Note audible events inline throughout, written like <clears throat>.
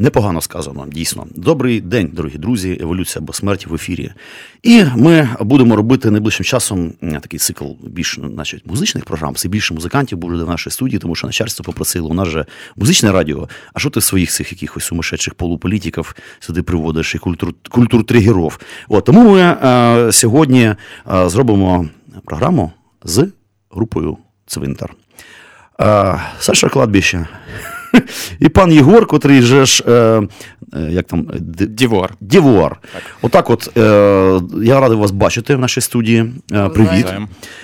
Непогано сказано, дійсно. Добрий день, дорогі друзі, еволюція або смерть в ефірі. І ми будемо робити найближчим часом такий цикл більш значить, музичних програм. Все більше музикантів буде в нашій студії, тому що начальство попросило. У нас же музичне радіо. А що ти своїх цих якихось сумасшедших полуполітиків сюди приводиш і культур культур-тригеров? От тому ми е, сьогодні е, зробимо програму з групою Цвинтар. Е, Саша кладбище. <laughs> І пан Єгор, котрий же ж. Е, е як там? Дівор. Дівор. Так. Отак, от е, я радий вас бачити в нашій студії. Е, привіт.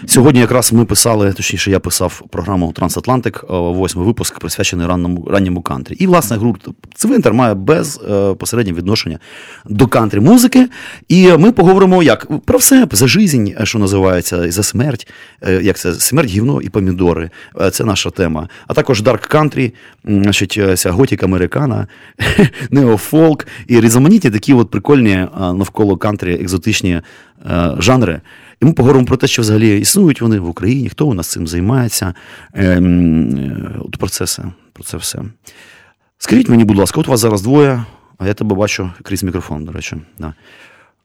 Сьогодні якраз ми писали, точніше, я писав програму Трансатлантик, е, восьмий випуск, присвячений ранньому ранньому кантрі. І, власне, гурт Цвинтар має безпосереднє е, відношення до кантрі музики. І ми поговоримо як про все, за жизнь, що називається, за смерть. Як це? Смерть, гівно і помідори. Це наша тема. А також Dark Country значить, ця готіка американа, <laughs> неофолк і різноманітні такі от прикольні навколо кантрі екзотичні жанри. І ми поговоримо про те, що взагалі існують вони в Україні, хто у нас цим займається. Ем, от про це все. Про це все. Скажіть мені, будь ласка, от вас зараз двоє, а я тебе бачу крізь мікрофон, до речі. Да.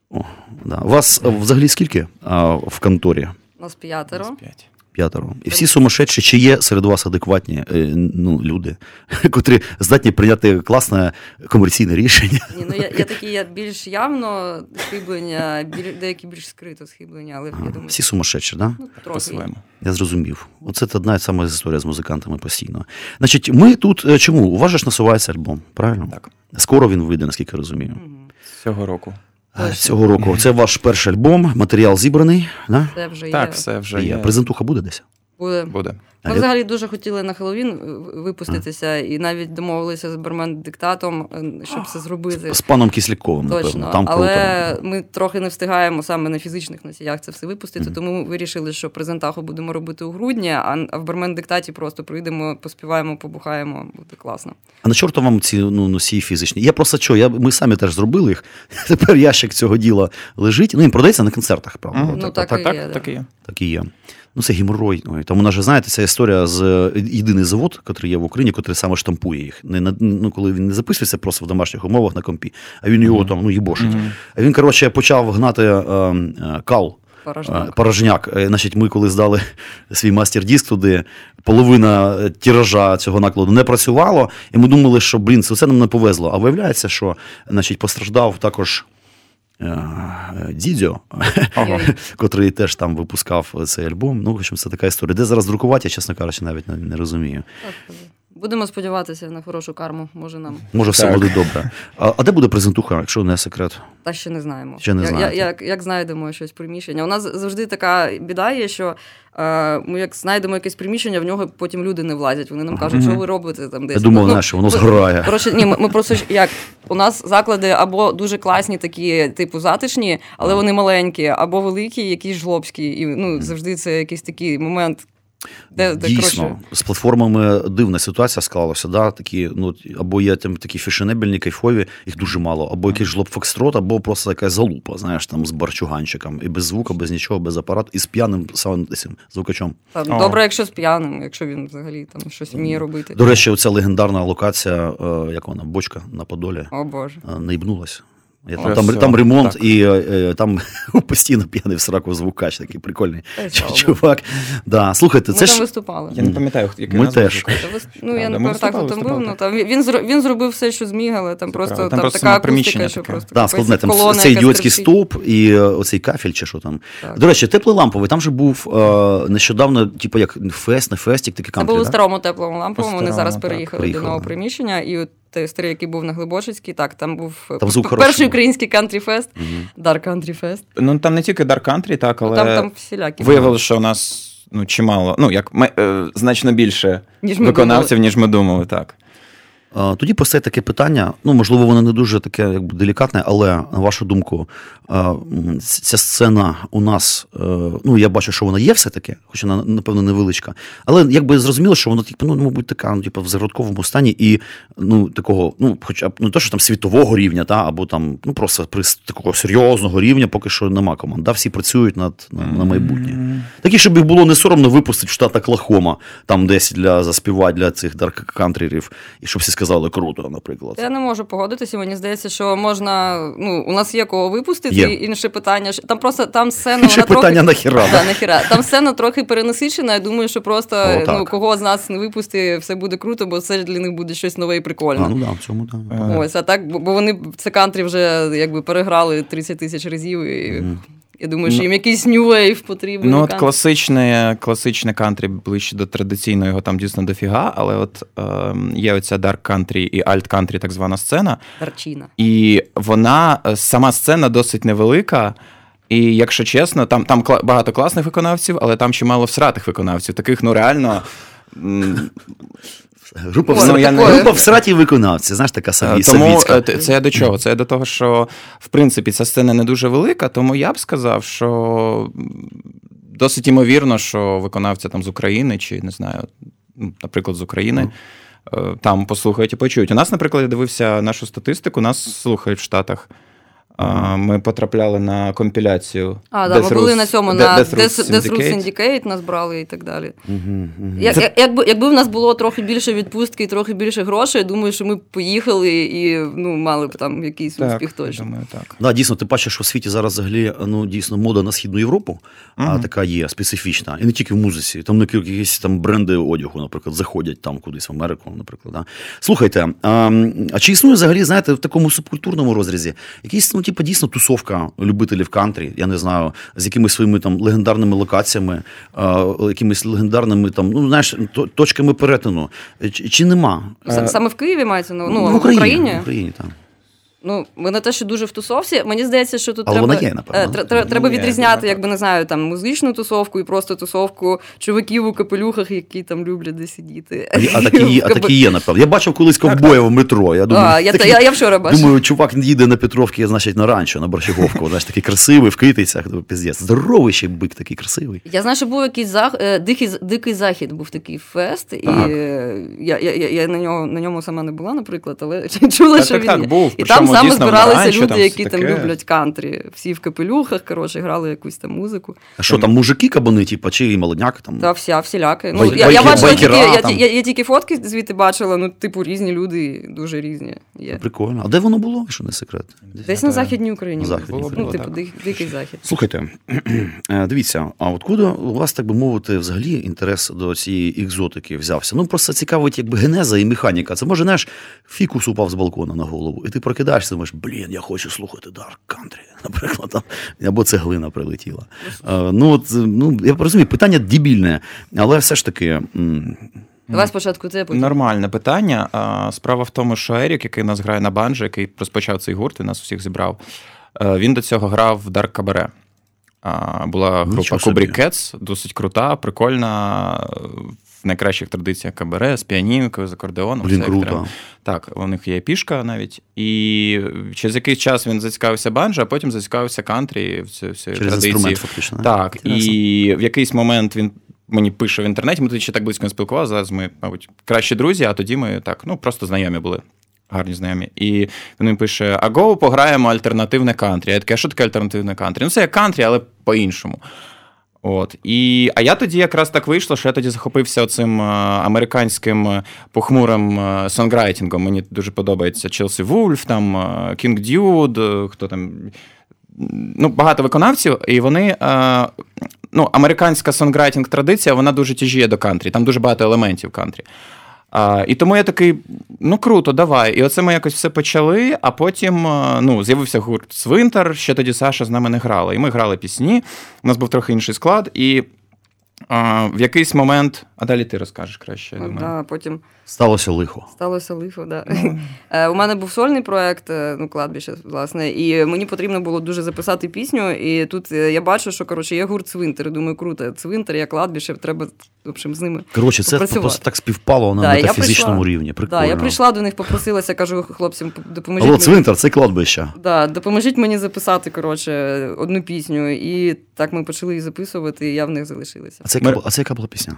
О, да. Вас взагалі скільки а, в конторі? У нас п'ятеро. п'ять п'ятеро. І всі сумасшедші, чи є серед вас адекватні е, ну, люди, <laughs> котрі здатні прийняти класне комерційне рішення. Ні, ну Я я <laughs> такі я більш явно схиблення, біль, деякі більш скрито схиблення, але а, я думаю. Всі сумасшедші, так? Да? Ну, По-своєму. Я зрозумів. Оце одна сама історія з музикантами постійно. Значить, ми тут е, чому? У вас же ж насувається альбом, правильно? Так. Скоро він вийде, наскільки розумію. Цього року. Цього року це ваш перший альбом, матеріал зібраний. Да? Це вже є. Так, все вже є. Презентуха буде десь? Буде. Буде. Ми взагалі дуже хотіли на Хеллоуін випуститися, і навіть домовилися з бармен диктатом, е, щоб це зробити. З паном Кисляковим, Точно. напевно. Там Але круто. ми трохи не встигаємо саме на фізичних носіях це все випустити, mm-hmm. тому ми вирішили, що презентаху будемо робити у грудні, а в бармен диктаті просто прийдемо, поспіваємо, побухаємо, буде класно. А на чорто вам ці ну, носії фізичні? Я просто що, я, ми самі теж зробили їх. <laughs> Тепер ящик цього діла лежить. Ну, він продається на концертах, правда? Mm-hmm. Ну, так, так, і так, є, так, і є. Так і є. Ну, це геморрой. Ой, Там у нас же, знаєте, ця історія з е, єдиний завод, який є в Україні, який саме штампує їх. Не, ну, Коли він не записується просто в домашніх умовах на компі, а він його там ну, їбошить. Mm-hmm. А він, коротше, почав гнати е, е, кал. Порожняк. Порожняк. Е, значить, Ми, коли здали <laughs> свій мастер-диск туди, половина тиража цього накладу не працювало, і ми думали, що блін, це нам не повезло. А виявляється, що значить, постраждав також. Е, Дідьо, <laughs> котрий теж там випускав цей альбом. Ну, в общем, це така історія. Де зараз друкувати, я, чесно кажучи, навіть не, не розумію. Будемо сподіватися на хорошу карму. Може нам. Може, все так. буде добре. А а де буде презентуха, якщо не секрет? Та ще не знаємо. Ще не знаємо. Як, як знайдемо щось приміщення? У нас завжди така біда є, що е, ми як знайдемо якесь приміщення, в нього потім люди не влазять. Вони нам кажуть, що ви робите там десь. Я думав, ну, що воно згорає. Коротше, ні, ми, ми просто як у нас заклади або дуже класні, такі, типу, затишні, але вони маленькі, або великі, якісь жлобські. І ну завжди це якийсь такий момент. Де, де Дійсно, коротше... з платформами дивна ситуація склалася. Да? Такі, ну, Або є там такі фешенебельні, кайфові, їх дуже мало, або якийсь жлоб фокстрот, або просто якась залупа, знаєш, там з барчуганчиком. І без звука, без нічого, без апарату, і з п'яним звукачом. Так, добре, якщо з п'яним, якщо він взагалі там щось вміє робити. До речі, оця легендарна локація, е, як вона, бочка на Подолі, О, Боже. Е, наїбнулася. Я, там, там там, ремонт, так. і е, там <laughs> постійно п'яний в сраку звукач, такий прикольний чувак. Да. Слухайте, Ми це там виступали. Я не пам'ятаю, який Ми теж. Ну, я не пам'ятаю, хто там був. Ну, там, він, він зробив все, що зміг, але там просто, там, там просто така акустика, що просто да, складне, там цей ідіотський стовп і е, оцей кафель чи що там. Так. До речі, теплий ламповий, там же був е, нещодавно, типу, як фест, не фестик, такий кантрі, Це був у старому теплому ламповому, вони зараз переїхали до нового приміщення, і той старий, який був на Глибочицькій, так, там був там звук перший хороший. український кантрі-фест, mm-hmm. Dark Country Fest. Ну там не тільки Dark Country, так, але ну, там, там всілякі. Виявилося, що у нас ну, чимало, ну, як ми, е, значно більше ніж виконавців, думали. ніж ми думали, так. Тоді постає таке питання. Ну, можливо, воно не дуже таке якби делікатне, але на вашу думку, ця сцена у нас, е, ну я бачу, що вона є все-таки, хоча вона, напевно, невеличка. Але якби зрозуміло, що вона типу, ну, мабуть, така, ну, типу, в зародковому стані і ну, такого, ну, хоча б ну, то, що там світового рівня, та, або там ну, просто при такого серйозного рівня поки що нема команд. Да, Всі працюють над на, на майбутнє. Такі, щоб їх було не соромно випустити в штат Оклахома, там десь для заспівати для цих дарк-кантрерів, і щоб всі сказали круто, наприклад. Я не можу погодитися. Мені здається, що можна. Ну, у нас є кого випустити. Є. Інше питання. Там просто там сцена Інше вона питання нахіра. Да, нахіра. Там сцена трохи перенасичена. Я думаю, що просто О, ну, кого з нас не випусти, все буде круто, бо це для них буде щось нове і прикольне. А, ну да, в цьому да. Ось, а так, бо вони це кантрі вже якби переграли 30 тисяч разів. і... Mm. Я думаю, що їм якийсь New Wave потрібен. Ну, от класичне класичне кантрі ближче до традиційного, його там дійсно дофіга, але от е, є оця Dark Country і Alt Country, так звана сцена. Дарчина. І вона, е, сама сцена досить невелика. І якщо чесно, там там багато класних виконавців, але там чимало всратих виконавців. Таких, ну реально. Група ну, я не... група в сраті виконавці, знаєш, така собі, Тому е, Це я до чого? Це я до того, що в принципі ця сцена не дуже велика, тому я б сказав, що досить імовірно, що виконавця там з України, чи не знаю, наприклад, з України. Mm. Там послухають і почують. У нас, наприклад, я дивився нашу статистику, нас слухають в Штатах ми потрапляли на компіляцію. А, да, ми були на цьому, на Death Root Syndicate нас брали і так далі. Як, якби, якби в нас було трохи більше відпустки і трохи більше грошей, я думаю, що ми б поїхали і ну, мали б там якийсь так, успіх точно. Думаю, так. Да, Дійсно, ти бачиш, що в світі зараз взагалі ну, дійсно мода на Східну Європу, а така є специфічна. І не тільки в музиці. Там якісь там бренди одягу, наприклад, заходять там кудись в Америку, наприклад. Да. Слухайте, а, а чи існує взагалі, знаєте, в такому субкультурному розрізі якісь ну, типу, дійсно тусовка любителів кантрі, я не знаю, з якимись своїми там легендарними локаціями, якимись легендарними там, ну знаєш, точками перетину. Чи, чи нема? Саме в Києві мається ну, в Україні. В Україні, в Україні так. Ну, ми не те, що дуже в тусовці. Мені здається, що тут Але треба вона є, напевно. Е, треба відрізняти, якби не знаю, там музичну тусовку і просто тусовку чуваків у капелюхах, які там люблять де сидіти. А, такі <laughs> є, а такі є, напевно. Я бачив колись ковбоя в метро. Я думаю, а, я, такі, я, я вчора бачив. Думаю, чувак їде на Петровки, значить, на ранчо, на Борщаговку. Знаєш, такий красивий, в китицях, піздець. Здоровий ще бик такий красивий. Я знаю, що був якийсь зах... Е, дикий дикий захід, був такий фест, так. і я я, я, я на нього на ньому сама не була, наприклад, але <laughs> чула, так, що так, він так, був. І там саме збиралися люди, там які таке. там люблять кантрі. Всі в капелюхах, коротше, грали якусь там музику. А що там мужики кабани, типу, чи молодняк там? Та вся, всіляки. Ну, я, я бачила тільки, я, я, я, тільки фотки звідти бачила, ну, типу, різні люди, дуже різні. є. Прикольно. А де воно було, що не секрет? Десь, Десь на Західній Україні. Західній було, ну, типу, дик, дикий захід. Слухайте, <clears throat> е, дивіться, а откуда у вас, так би мовити, взагалі інтерес до цієї екзотики взявся? Ну, просто цікавить, якби генеза і механіка. Це може, знаєш, фікус упав з балкона на голову, і ти прокидаєшся, думаєш, блін, я хочу слухати Dark Country, <laughs> наприклад, там, або цеглина прилетіла. А, ну, от, ну, Я розумію, питання дебільне, але все ж таки. Давай спочатку це потім. Нормальне питання. Справа в тому, що Ерік, який нас грає на банджі, який розпочав цей гурт і нас всіх зібрав, е, він до цього грав в Dark Cabaret. Була група Cats, досить крута, прикольна в найкращих традиціях кабаре з піанінкою, з акордеоном. Блін, круто. Так, у них є пішка навіть. І через якийсь час він зацікавився банджо, а потім зацікавився кантрі в цій традиції. фактично. Так, і в якийсь момент він. Мені пише в інтернеті, ми тоді ще так близько не спілкувалися. Зараз ми, мабуть, кращі друзі, а тоді ми так, ну просто знайомі були, гарні знайомі. І він мені пише: А го пограємо альтернативне кантрі. Я таке, а що таке альтернативне кантрі? Ну, це як кантрі, але по-іншому. От і а я тоді якраз так вийшло, що я тоді захопився цим е, американським е, похмурим е, сонграйтингом. Мені дуже подобається Челсі Вульф, там Кінг Дюд, хто там. Ну, багато виконавців, і вони. Ну, американська сонграйтинг традиція, вона дуже тяжіє до кантрі. Там дуже багато елементів кантрі. А, І тому я такий, ну круто, давай. І оце ми якось все почали, а потім ну, з'явився гурт Свинтер, ще тоді Саша з нами не грала. І ми грали пісні, у нас був трохи інший склад. І А, В якийсь момент, а далі ти розкажеш краще. я думаю. Да, потім Сталося лихо. Сталося лихо, да. Mm. <laughs> У мене був сольний проект, е, ну, кладбище, власне, і мені потрібно було дуже записати пісню. І тут е, я бачу, що коротше, є гурт цвинтар. Думаю, круто, цвинтар, я кладбище, треба в общем, з ними. Коротше, це просто так співпало на да, метафізичному рівні. Прикольно. Да, Я прийшла до них, попросилася, кажу хлопцям, допоможіть. Алло, цвинтар, це кладбище. Да, допоможіть мені записати коротше, одну пісню. І так ми почали її записувати, і я в них залишилася. А це яка, а це яка була пісня?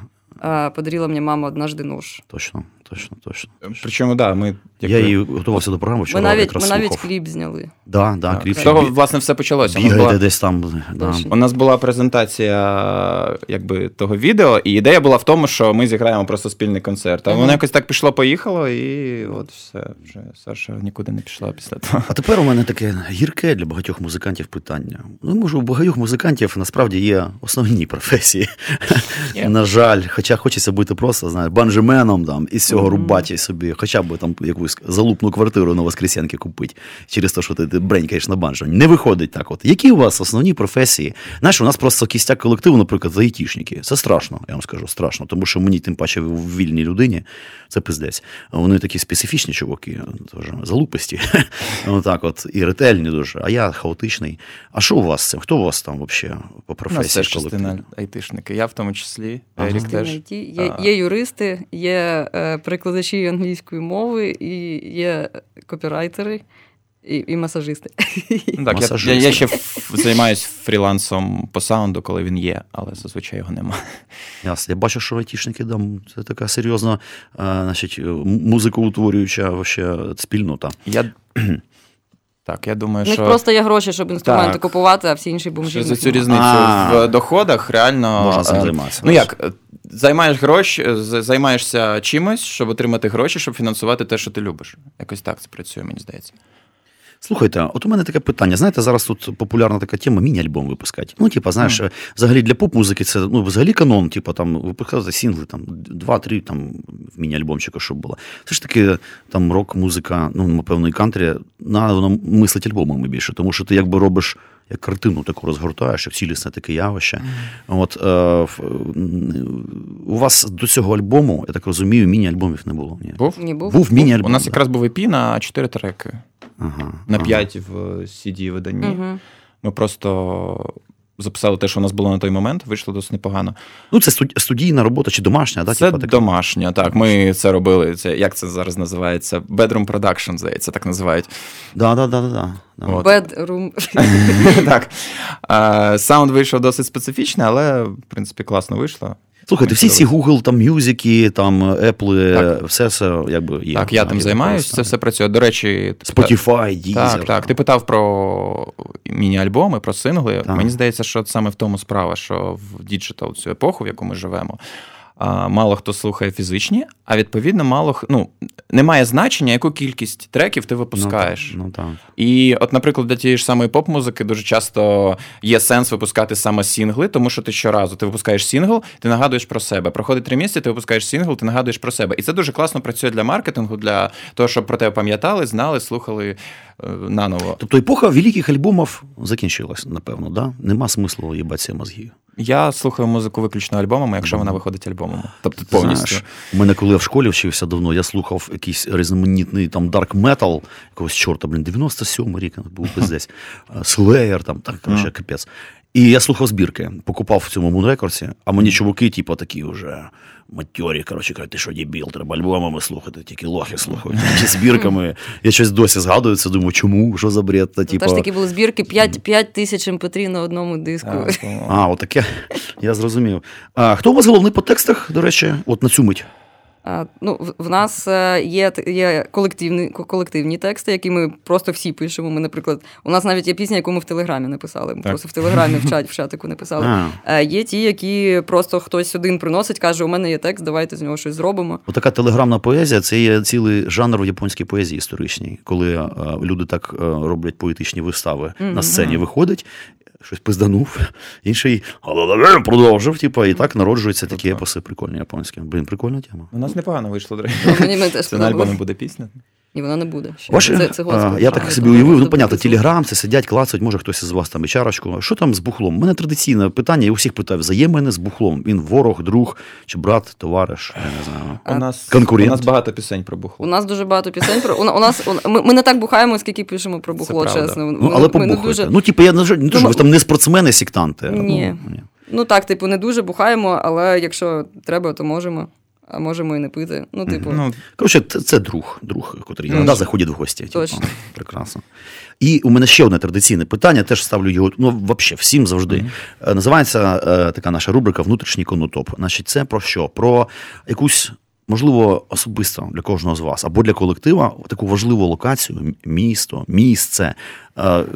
Подарила мені мама однажды нож. Точно, точно, точно. Причому, да, ми. Я її готувався до програми, вчора Ми навіть, якраз ми навіть слухав. кліп зняли. Да, да, кліп. З того, власне, все почалося. У нас Бігаєте була- десь там. Да. У нас була презентація якби, того відео, і ідея була в тому, що ми зіграємо просто спільний концерт. А воно якось так пішло-поїхало, і от все. Вже Саша нікуди не пішла після того. А тепер у мене таке гірке для багатьох музикантів питання. Ну, може, у багатьох музикантів насправді є основні професії. Є. На жаль, хоча хочеться бути просто, знаєш, банджеменом там, і з цього рубаті собі, хоча б там якусь залупну квартиру на Воскресенки купити, через те, що ти, ти бренькаєш на банджо. Не виходить так. От. Які у вас основні професії? Знаєш, у нас просто кістяк колективу, наприклад, айтішники. Це страшно, я вам скажу, страшно. Тому що мені, тим паче, в вільній людині це пиздець. Вони такі специфічні чуваки, залуписті. Отак <laughs> от, і ретельні дуже. А я хаотичний. А що у вас з цим? Хто у вас там взагалі по У професії? теж частина айтишники. Я в тому числі, Ага. Ерік теж. Є, є юристи, є е, перекладачі англійської мови, і є копірайтери, і, і масажисти. Ну, так, я, Масажисти. я, я ще займаюся фрілансом по саунду, коли він є, але зазвичай його нема. Ясно. Я бачу, що айтішники там це така серйозна, е, значить, музикоутворююча вообще спільнота. Я... Так, я думаю, У них що просто є гроші, щоб інструменти Так. купувати, а всі інші бомжі. що за цю різницю А. в доходах реально. Можна цим е, займатися. Ну як, займаєш гроші, е, займаєшся чимось, щоб отримати гроші, щоб фінансувати те, що ти любиш. Якось так це працює, мені здається. Слухайте, от у мене таке питання. Знаєте, зараз тут популярна така тема міні-альбом випускати. Ну, типа, знаєш, взагалі для поп-музики це ну, взагалі канон, типа там випускати сінгли, там два-три там в міні-альбомчику, щоб було. Все ж таки, там рок-музика, ну, напевно, і кантрі, на воно мислить альбомами більше, тому що ти якби робиш. Як картину таку розгортаєш, як цілісне таке явище. От, е, в- у вас до цього альбому, я так розумію, міні-альбомів не було. Ні. Був? Ні, був. Був міні-альбом. У нас да. якраз був EP на 4 треки, ага, на ага. 5 в CD виданні. Угу. Ми просто записали те, що у нас було на той момент, вийшло досить непогано. Ну, це студійна робота чи домашня, да? Це домашня, так. Ми це робили. Це як це зараз називається? Bedroom production, здається, так називають. Да, да, да, да, да. да. От. Bedroom. <laughs> так. Саунд вийшов досить специфічний, але в принципі класно вийшло. Слухайте, всі ці Google, там мюзики, там Apple, Так. все це якби є. Так, я тим там займаюся, це все працює. До речі, Spotify, Deezer. Так, так. Ти питав про міні-альбоми, про сингли. Так. Мені здається, що саме в тому справа, що в digital цю епоху, в яку ми живемо, мало хто слухає фізичні, а відповідно, мало х- ну, немає значення, яку кількість треків ти випускаєш. Ну, так. І, от, наприклад, для тієї ж самої поп-музики дуже часто є сенс випускати саме сінгли, тому що ти щоразу ти випускаєш сінгл, ти нагадуєш про себе. Проходить три місяці, ти випускаєш сінгл, ти нагадуєш про себе. І це дуже класно працює для маркетингу, для того, щоб про тебе пам'ятали, знали, слухали е, наново. Тобто епоха великих альбомів закінчилась, напевно, да? Нема смислу їбатися мозги. Я слухаю музику виключно альбомами, якщо вона виходить альбомами. Тобто Ти повністю. Знаєш, у мене, коли я в школі вчився давно, я слухав якийсь різноманітний там дарк метал, якогось чорта, блін, 97 рік був десь. <laughs> Слеєр, там, так, коротше, капець. І я слухав збірки, покупав в цьому мунрекордсі, а мені чуваки, типу, такі вже матьорі, коротше, кажуть, ти що дебіл, треба альбомами слухати, тільки лохи слухають, чи збірками. Я щось досі згадую це, думаю, чому, що за бред? Та, типу... Теж такі були збірки 5, 5 тисяч МП3 на одному диску. <laughs> А, отаке. Я зрозумів. А хто у вас головний по текстах, до речі, от на цю мить? А, ну, в- нас е, є, є колективні, колективні тексти, які ми просто всі пишемо. Ми, наприклад, у нас навіть є пісня, яку ми в Телеграмі написали. Ми Так. просто в Телеграмі в <laughs> чат, в чатику написали. А. Е, Є ті, які просто хтось один приносить, каже: у мене є текст, давайте з нього щось зробимо. Отака телеграмна поезія це є цілий жанр в японській поезії історичній, коли е, люди так е, роблять поетичні вистави. На сцені виходить, щось пизданув, інший продовжив, типу, і так народжуються такі епоси прикольні японські. Блін, прикольна тема. У нас непогано вийшло, до речі. Мені ми теж Це на альбомі буде пісня. Ні, вона не буде. Ще. Ваші, це, це а, я так собі уявив, ну, понятно, телеграм, це сидять, клацають, може хтось із вас там і чарочку. Що там з бухлом? У мене традиційне питання, я усіх питаю, взаємини з бухлом. Він ворог, друг чи брат, товариш, я не знаю. У нас конкурент. У нас багато пісень про бухло. У нас дуже багато пісень про. У, у нас, ми, ми не так бухаємо, скільки пишемо про бухло, чесно. Ну, але побухайте. Дуже... Ну, типу, я не не то, що ви там не спортсмени, сектанти. Ні. Ну, ні. Ну так, типу, не дуже бухаємо, але якщо треба, то можемо а можемо і не пити. Ну, типу. Ну, Коротше, це, це друг, друг, котрий іноді заходить в гості. Типу. Точно. Типу, <laughs> прекрасно. І у мене ще одне традиційне питання, теж ставлю його ну, взагалі, всім завжди. Mm-hmm. Називається е, така наша рубрика Внутрішній конотоп. Значить, це про що? Про якусь можливо, особисто для кожного з вас або для колектива таку важливу локацію, місто, місце,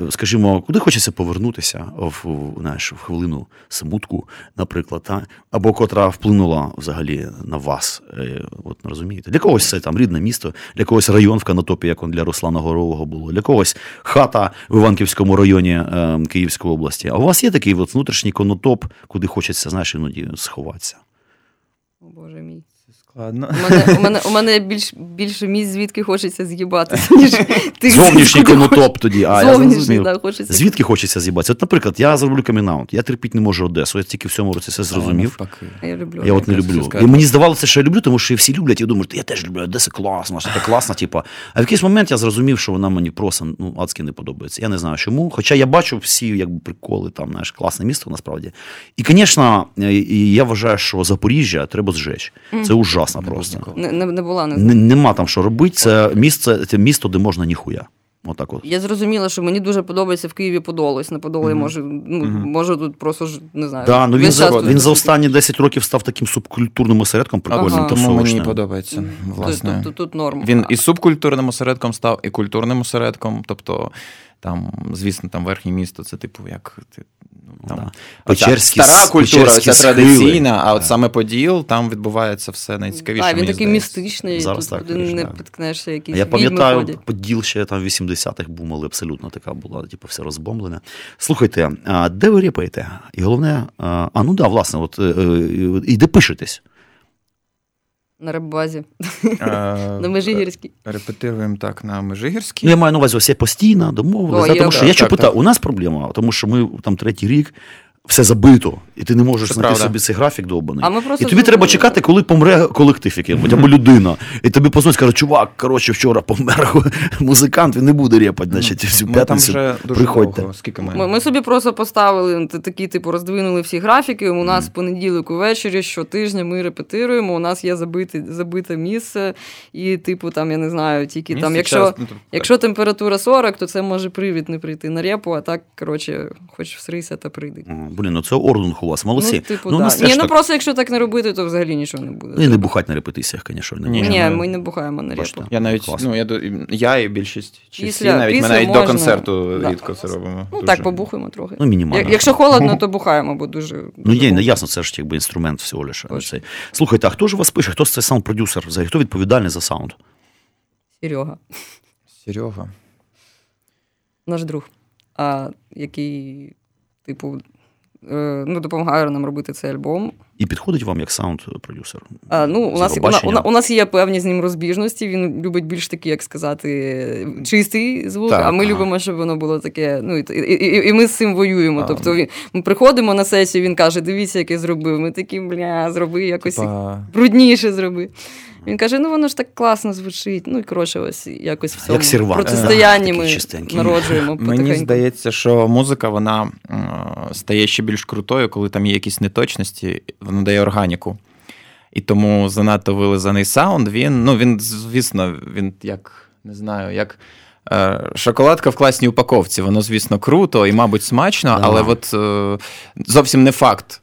скажімо, куди хочеться повернутися в знаєш, в хвилину смутку, наприклад, та? або котра вплинула взагалі на вас. Е, от розумієте, для когось це там рідне місто, для когось район в Канатопі, як для Руслана Горового було, для когось хата в Іванківському районі е, Київської області. А у вас є такий от внутрішній конотоп, куди хочеться знаєш, іноді сховатися? О Боже мій. Ладно. У мене у мене, у мене більш, більше місць, звідки хочеться з'їбатися, ніж <laughs> тих Зовнішній конотоп тоді. А, Зовнішній, я да, хочеться. Звідки хочеться з'їбатися? От, наприклад, я зроблю камінаут. Я терпіти не можу Одесу. Я тільки в цьому році все зрозумів. А я люблю. Я от не люблю. І мені здавалося, що я люблю, тому що всі люблять. Я думаю, я теж люблю Одеса класна, що це класна, типа. А в якийсь момент я зрозумів, що вона мені просто ну, адськи не подобається. Я не знаю чому. Хоча я бачу всі якби приколи, там, знаєш, класне місто насправді. І, звісно, я вважаю, що Запоріжжя треба зжечь. Це ужасно просто не не, була не Нема там що робити. Це місце, це місто, де можна ніхуя. Отак от. Я зрозуміла, що мені дуже подобається в Києві Подолось. На Подолі mm-hmm. може, ну, mm-hmm. може тут просто ж не знаю. Да, ну Він за він за останні 10 років став таким субкультурним осередком, прикольним. Ага. Тому мені подобається. власне. Тут, тут, тут норм. Він і субкультурним осередком став, і культурним осередком. Тобто, там, звісно, там верхнє місто, це типу як там, да. Печерські, Стара культура, ця традиційна, а от саме Поділ, там відбувається все найцікавіше. А він такий містичний, Зараз тут так, не підкнешся якісь. Я пам'ятаю, Поділ ще там в 80-х бумали, абсолютно така була, типу, все розбомблене. Слухайте, а де ви репаєте? І головне, а ну да, власне, от, е, е, і де пишетесь? На репбазі. <laughs> На Межигірській. Репетируємо так на Межигірській. Ну, я маю на увазі, все постійно, домовилися. Тому що я що питаю, у нас проблема, тому що ми там третій рік все забито, і ти не можеш знайти собі цей графік довбаний. А ми просто і тобі треба чекати, коли помре колектив який або людина. І тобі позвонить, каже, чувак, коротше, вчора помер <laughs> музикант, він не буде репати, значить, всю п'ятницю. Там вже приходьте. Довго. Скільки ми? ми? Ми собі просто поставили такі, типу, роздвинули всі графіки. У нас mm. понеділок увечері, щотижня ми репетируємо, у нас є забите, забите місце, і, типу, там, я не знаю, тільки місце там, якщо час, якщо температура 40, то це може привід не прийти на репу, а так, коротше, хоч всрися та прийди. Блін, ну це ордунг у вас, молодці. Ну, типу, ну, да. Ні, ну так... просто якщо так не робити, то взагалі нічого не буде. Ну, і не бухать на репетиціях, звісно. Ні, Ні, ми не бухаємо на репу. Я навіть, ну, я, я і більшість, чи всі навіть, ми навіть можна... до концерту да. рідко це робимо. Ну, дуже. так, побухаємо трохи. Ну, мінімально. Якщо холодно, то бухаємо, бо дуже... Ну, ні, не ясно, це ж якби інструмент всього лише. Слухайте, а хто ж вас пише? Хто це саунд-продюсер? Взагалі, хто відповідальний за саунд? Серега. Серега. Наш друг, а який, типу, ну, допомагає нам робити цей альбом. І підходить вам як саунд-продюсер? А, ну, У нас у, у, у нас є певні з ним розбіжності. Він любить більш такий, як сказати, чистий звук, так, а ми ага. любимо, щоб воно було таке. Ну, І і, і, і ми з цим воюємо. А, тобто він, ми приходимо на сесію, він каже: Дивіться, як я зробив. Ми такі, бля, зроби якось Типа... брудніше зроби. Він каже: ну воно ж так класно звучить. Ну і коротше, ось якось в цьому протистоянні ми народжуємо. <laughs> Мені здається, що музика вона стає ще більш крутою, коли там є якісь неточності, вона дає органіку. І тому занадто вилизаний саунд, він, ну він, звісно, він як не знаю, як. Е, шоколадка в класній упаковці, воно, звісно, круто і, мабуть, смачно, але от е, зовсім не факт,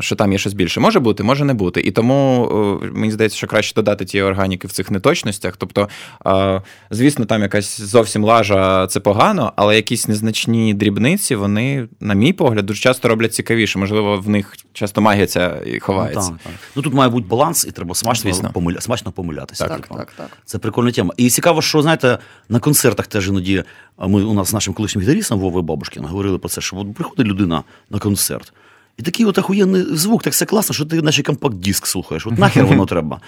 що там є щось більше. Може бути, може не бути. І тому е, мені здається, що краще додати тієї органіки в цих неточностях. Тобто, е, звісно, там якась зовсім лажа це погано, але якісь незначні дрібниці, вони, на мій погляд, дуже часто роблять цікавіше. Можливо, в них часто магія ця і ховається. Ну, так, так. ну тут має бути баланс, і треба смачно помиля... смачно помилятися. Так, так, так, так. Це прикольна тема. І цікаво, що знаєте, на концертах теж іноді ми у нас з нашим колишнім гітарістом Вовою Бабушкін говорили про це, що от приходить людина на концерт. І такий от охуєнний звук, так все класно, що ти наче компакт-диск слухаєш. От нахер воно <laughs> треба.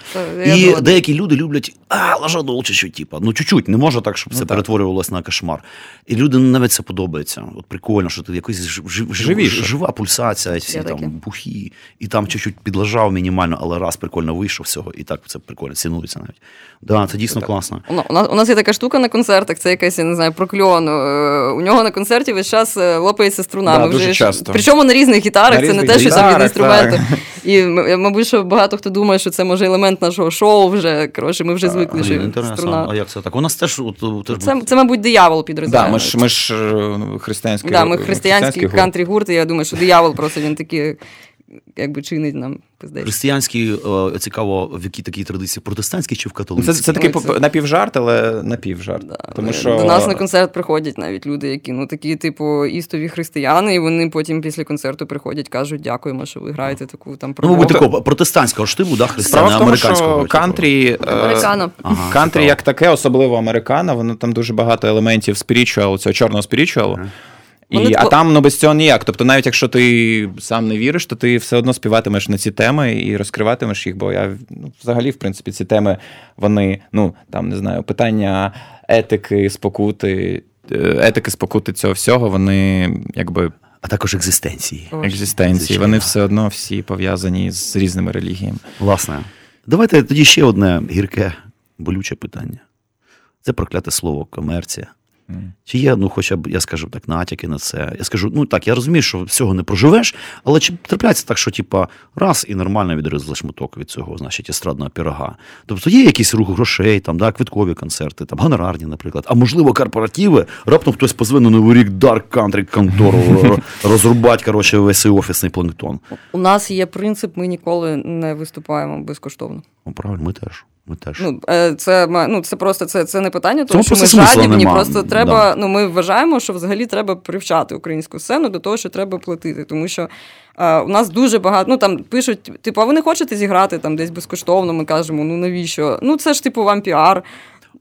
І деякі люди люблять, а, лажадол чи що, типа. Ну, чуть-чуть, не може так, щоб ну, це перетворювалося на кошмар. І людям навіть це подобається. От прикольно, що ти якась жив, жив, жива пульсація, ці там бухі, і там чуть-чуть підлажав мінімально, але раз прикольно вийшов всього, і так це прикольно цінується навіть. Да, Це дійсно класно. У нас є така штука на концертах, це якась, я не знаю, прокльон. Е, у нього на концерті весь час е, лопається струна. Да, дуже часто. Причому на різних гітарах, на це не те, що там від інструменту. І мабуть, що багато хто думає, що це може елемент нашого шоу вже. Коротше, ми вже звикли, що струна. А як це так? У нас теж це, це, мабуть, диявол підрозуміє. Да, ми ж ми ж християнські да, ми християнські, кантрі гурт, і я думаю, що диявол просто він такий якби чинить нам здається. Християнський е, цікаво, в якій такій традиції протестантській чи в католицькій? Це це такий це... напівжарт, але напівжарт. Да. Тому що... До нас на концерт приходять навіть люди, які ну такі, типу, істові християни, і вони потім після концерту приходять, кажуть, дякуємо, що ви граєте таку там Ну, мабуть, такого протестантського штибу, да, християни американського. Що кантрі, е, Американо. Ага, <laughs> кантрі як таке, особливо американо, воно там дуже багато елементів спірічуалу, цього чорного спірічуалу. Ага. І, Вони... А там ну, без цього ніяк. Тобто, навіть якщо ти сам не віриш, то ти все одно співатимеш на ці теми і розкриватимеш їх. Бо я ну, взагалі, в принципі, ці теми, вони, ну там не знаю, питання етики, спокути, е, етики, спокути цього всього, вони якби. А також екзистенції. Екзистенції. Вони все одно всі пов'язані з різними релігіями. Власне. Давайте тоді ще одне гірке, болюче питання. Це прокляте слово комерція. Чи є, ну, хоча б, я скажу так, натяки на це. Я скажу, ну так, я розумію, що всього не проживеш, але чи трапляється так, що типа раз і нормально відрізали шматок від цього, значить, естрадного пірога. Тобто є якийсь рух грошей, там, да, квиткові концерти, там, гонорарні, наприклад. А можливо, корпоративи, раптом хтось позве на новий рік Dark Country контору <laughs> розрубати, коротше, весь офісний планктон. У нас є принцип, ми ніколи не виступаємо безкоштовно. Ну, правильно, ми теж. Ми теж. Ну, е, це ну, це просто це це не питання, тому що ми жадібні. Просто треба. Да. Ну, ми вважаємо, що взагалі треба привчати українську сцену до того, що треба платити. Тому що е, у нас дуже багато. Ну там пишуть, типу, а ви не хочете зіграти там десь безкоштовно? Ми кажемо, ну навіщо? Ну це ж типу вам піар.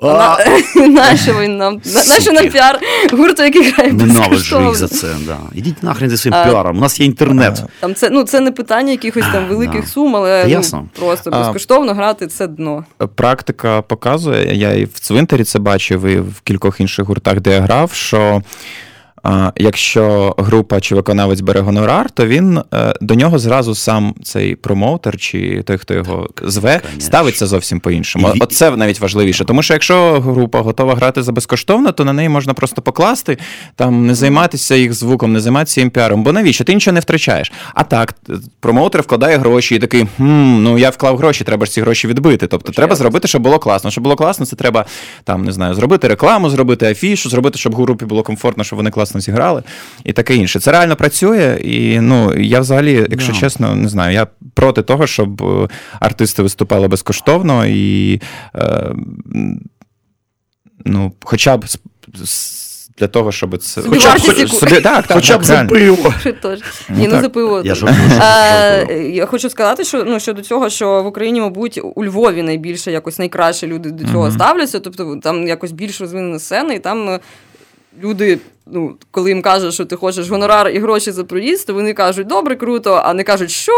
<laughs> Нащо він нам нащо нам піар гурту, який грає Ненавиджу їх за це. да. Ідіть нахрен зі своїм піаром. У нас є інтернет. Там це ну це не питання якихось там великих сум, але ну, просто безкоштовно грати це дно. Практика показує. Я і в цвинтарі це бачив, і в кількох інших гуртах, де я грав, що. Якщо група чи виконавець бере гонорар, то він е, до нього зразу сам цей промоутер чи той, хто його зве, Конечно. ставиться зовсім по-іншому. І... Оце навіть важливіше. Тому що якщо група готова грати за безкоштовно, то на неї можна просто покласти, там не займатися їх звуком, не займатися їм піаром. Бо навіщо? Ти нічого не втрачаєш. А так, промоутер вкладає гроші і такий: хм, ну я вклав гроші, треба ж ці гроші відбити. Тобто Почав. треба зробити, щоб було класно. Щоб було класно, це треба там не знаю, зробити рекламу, зробити афішу, зробити, щоб групі було комфортно, щоб вони класно класно зіграли і таке інше. Це реально працює. І ну я взагалі, якщо yeah. чесно, не знаю, я проти того, щоб е, артисти виступали безкоштовно і е, ну, хоча б для того, щоб це хоча б собі, так, так, хоча б за пиво. <laughs> Ні, ну за пиво. Я, я хочу сказати, що ну щодо цього, що в Україні, мабуть, у Львові найбільше якось найкраще люди до цього mm-hmm. ставляться. Тобто там якось більш розвинена сцена, і там люди ну, коли їм кажуть, що ти хочеш гонорар і гроші за проїзд, то вони кажуть, добре, круто, а не кажуть, що.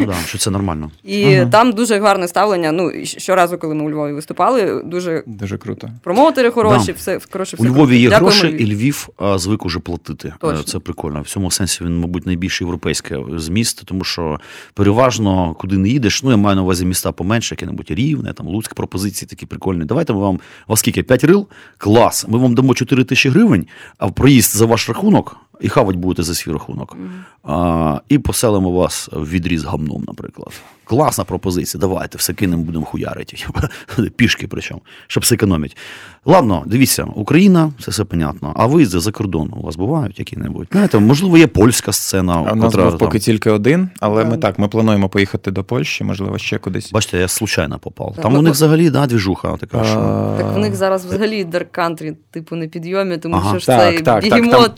Ну да, що це нормально. І ага. там дуже гарне ставлення. Ну, щоразу, коли ми у Львові виступали, дуже дуже круто. Промоутери хороші, да. все коротше, все у Львові є Дякуємо гроші, Львів. і Львів а, звик уже платити. Е, Точно. Це прикольно. В цьому сенсі він, мабуть, найбільш європейське зміст, тому що переважно, куди не їдеш, ну я маю на увазі міста поменше, яке-небудь рівне, там Луцьк пропозиції такі прикольні. Давайте ми вам, у вас скільки? 5 рил? Клас. Ми вам дамо 4 тисячі гривень, а в проїзд за ваш рахунок і хавать будете за свій рахунок. А, І поселимо вас в відріз гамном, наприклад. Класна пропозиція. Давайте все кинемо, будемо хуярити. <laughs> Пішки, причому, щоб зекономити. Ладно, дивіться, Україна, це все понятно. А виїзди за кордон у вас бувають які-небудь? Знаєте, можливо, є польська сцена. А у нас котра, був поки там... тільки один, але ми так, ми плануємо поїхати до Польщі, можливо, ще кудись. Бачите, я случайно попав. Там у них взагалі да, двіжуха. Така, що... Так в них зараз взагалі Dark Country, типу, на підйомі, тому ага. що ж цей бігемот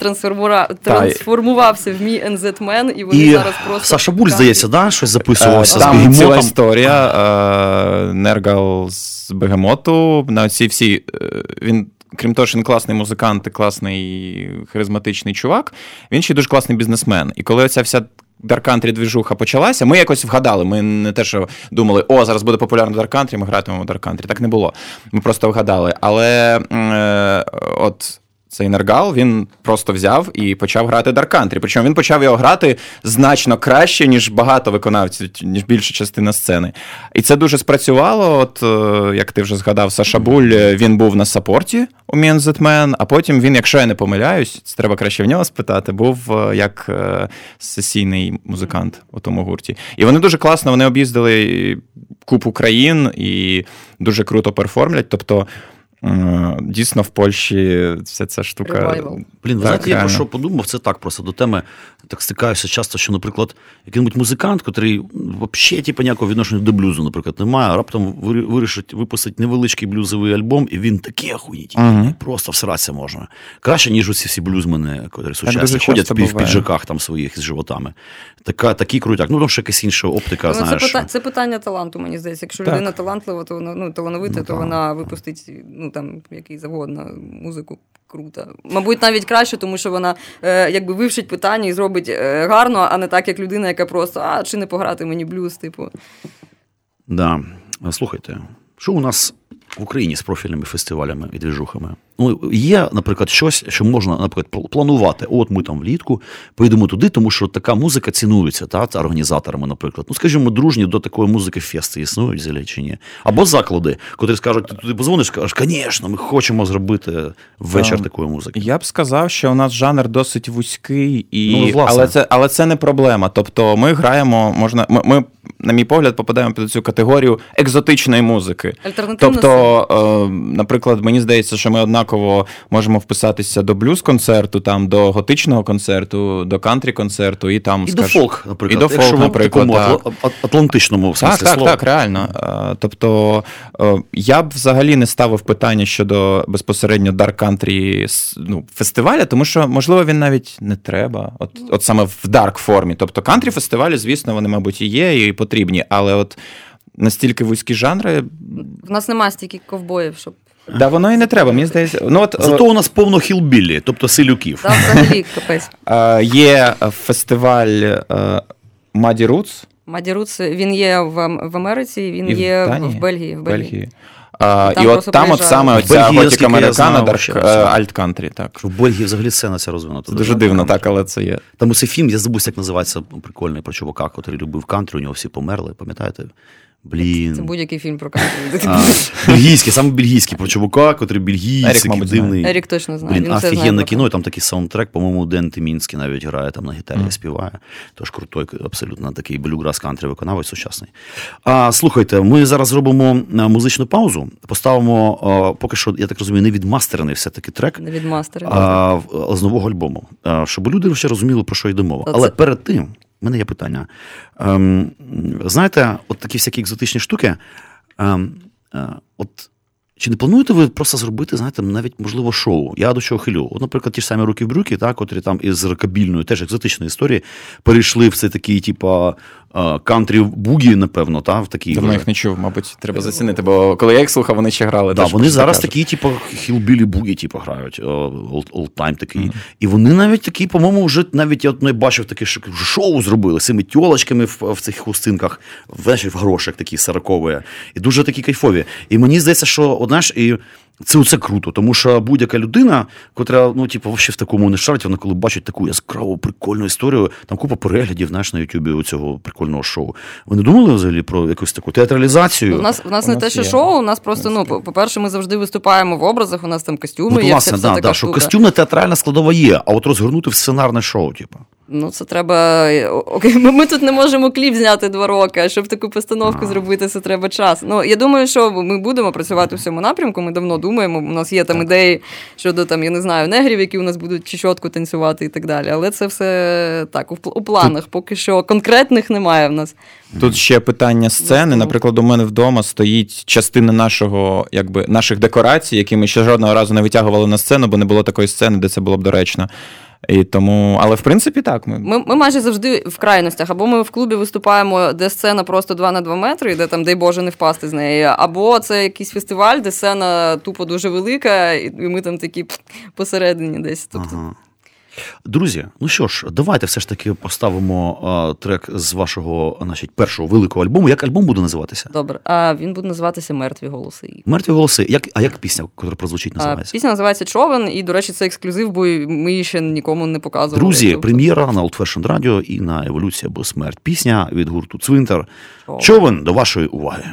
трансформувався в мій NZ-мен, і вони і зараз просто. Саша Буль, здається, да, щось записувався. Там ціла історія. Е, Нергал з Бегемоту. На ці всі е, він. Крім того, що він класний музикант і класний харизматичний чувак, він ще й дуже класний бізнесмен. І коли ця вся даркантрі двіжуха почалася, ми якось вгадали. Ми не те, що думали, о, зараз буде популярно даркантрі, ми гратимемо в даркантрі. Так не було. Ми просто вгадали. Але е, от цей Нергал він просто взяв і почав грати Dark Country. Причому він почав його грати значно краще, ніж багато виконавців, ніж більша частина сцени. І це дуже спрацювало. От е, як ти вже згадав, Саша Буль він був на саппорті у That а потім він, якщо я не помиляюсь, це треба краще в нього спитати, був е, як е, сесійний музикант у тому гурті. І вони дуже класно вони об'їздили купу країн і дуже круто перформлять. Тобто. Е, дійсно, в Польщі вся ця штука. Revival. Блін, ви знаєте, я про що подумав, це так просто до теми. Так стикаюся часто, що, наприклад, який-небудь музикант, який взагалі типу, ніякого відношення до блюзу, наприклад, немає, а раптом вирішить випустити невеличкий блюзовий альбом, і він такий охуєніть, uh просто всратися можна. Краще, ніж усі всі блюзмени, які сучасні ходять в, в піджаках там своїх з животами. Така, Такий крутяк. Ну, там ще якась інша оптика. Ну, знаєш. Це, питання, це питання таланту, мені здається. Якщо так. людина талантлива, то вона ну, талановита, ну, то вона випустить ну, там, який завгодно музику круто. Мабуть, навіть краще, тому що вона е, якби вивчить питання і зробить е, гарно, а не так, як людина, яка просто а чи не пограти мені блюз, типу. Да. Слухайте, що у нас в Україні з профільними фестивалями і двіжухами. Ну, Є, наприклад, щось, що можна, наприклад, планувати. От ми там влітку поїдемо туди, тому що така музика цінується та, організаторами, наприклад. Ну, скажімо, дружні до такої музики фести існують взагалі чи ні. Або заклади, котрі скажуть, ти туди позвониш, скажеш, звісно, ми хочемо зробити вечір um, такої музики. Я б сказав, що у нас жанр досить вузький, і... ну, але це але це не проблема. Тобто ми граємо, можна. Ми, ми, на мій погляд, попадаємо під цю категорію екзотичної музики. Тобто, е, наприклад, мені здається, що ми однаково можемо вписатися до блюз-концерту, там до готичного концерту, до кантрі-концерту і там і скаж... до фолк, наприклад. І до фолк, наприклад, такому так. атлантичному в так, так, слова. так, реально. Е, тобто е, я б взагалі не ставив питання щодо безпосередньо Dark Country ну, фестиваля, тому що, можливо, він навіть не треба. От от саме в дарк формі. Тобто кантрі фестивалі, звісно, вони, мабуть, і є, і потрібні, але от. Настільки вузькі жанри. В нас немає стільки ковбоїв, щоб Да, воно і не треба. Мені здається, ну от зато у нас повно хілбіллі, тобто силюків. Так, взагалі капець. <laughs> Є фестиваль Muddy Roots. Muddy Roots, він є в Америці, він є в Бельгії. В Бельгії. А, І от там от саме оця gothic americana, alt country. Так. В Бельгії взагалі сцена ця розвинута. Дуже дивно, так, але це є. Там цей фільм, я забув, як називається, прикольний про чувака, який любив кантрі, у нього всі померли, пам'ятаєте? Блін. Це будь-який фільм про кантрі. <laughs> <laughs> Бельгійський, саме бельгійський, про чувака, який бельгійський, дивний. Ерік точно знає. Блін, офігенне кіно, і там такий саундтрек, по-моєму, Ден Тимінскі навіть грає там на гітарі, mm. співає. Тож крутой, абсолютно такий блюграс кантрі виконавець сучасний. А, Слухайте, ми зараз зробимо музичну паузу, поставимо, а, поки що, я так розумію, не відмастерений все-таки трек. Не відмастерений. А, з нового альбому. А, щоб люди ще розуміли, про що йде мова. Але перед тим. У мене є питання. Ем, Знаєте, от такі всякі екзотичні штуки. Ем, е, от чи не плануєте ви просто зробити, знаєте, навіть можливо шоу? Я до чого хилю. От, наприклад, ті ж самі руки в брюки, так, котрі там із рокабільної, теж екзотичної історії, перейшли в цей такий, типа, кантрі бугі, напевно, та, в такій. Давно їх не чув, мабуть, треба зацінити, бо коли я їх слухав, вони ще грали. Да, вони зараз кажуть. такі, типу, хілбілі бугі, типу, грають, олдтайм такий. Mm-hmm. І вони навіть такі, по-моєму, вже навіть я не бачив таке шоу зробили з цими тьолочками в, в цих хустинках, в, в грошах такі сорокові. І дуже такі кайфові. І мені здається, що, знаєш, і це це круто, тому що будь-яка людина, котра ну, типу, взагалі в такому не шарить, вона коли бачить таку яскраву, прикольну історію, там купа переглядів знаєш, на Ютубі у цього прикольного шоу. Ви не думали взагалі про якусь таку театралізацію? У нас у нас у не те, що шоу, у нас просто, ну, по-перше, ми завжди виступаємо в образах, у нас там костюми. Ну, є, власне, вся, да, така да, що костюмна театральна складова є, а от розгорнути в сценарне шоу, типу. Ну, це треба. Окей, ми тут не можемо кліп зняти два роки, а щоб таку постановку зробити, це треба час. Ну, я думаю, що ми будемо працювати в цьому напрямку. Ми давно думаємо. У нас є там так. ідеї щодо там, я не знаю, негрів, які у нас будуть чечотку танцювати і так далі. Але це все так, у, у планах. Поки що конкретних немає в нас. Тут ще питання сцени. Наприклад, у мене вдома стоїть частина нашого, якби наших декорацій, які ми ще жодного разу не витягували на сцену, бо не було такої сцени, де це було б доречно. І тому, Але в принципі так. Ми ми, ми майже завжди в крайностях. Або ми в клубі виступаємо, де сцена просто 2 на 2 метри, де там, дай Боже, не впасти з неї. Або це якийсь фестиваль, де сцена тупо дуже велика, і ми там такі посередині десь. Тобто... Ага. Друзі, ну що ж, давайте все ж таки поставимо а, трек з вашого значить, першого великого альбому. Як альбом буде називатися? Добре, а він буде називатися Мертві голоси. Мертві голоси. Як, А як пісня, яка прозвучить, називається? А, Пісня називається Човен, і, до речі, це ексклюзив, бо ми її ще нікому не показували. Друзі, прем'єра на Old Fashion Radio і на Еволюція або смерть. Пісня від гурту Цвинтар. Човен, Човен до вашої уваги.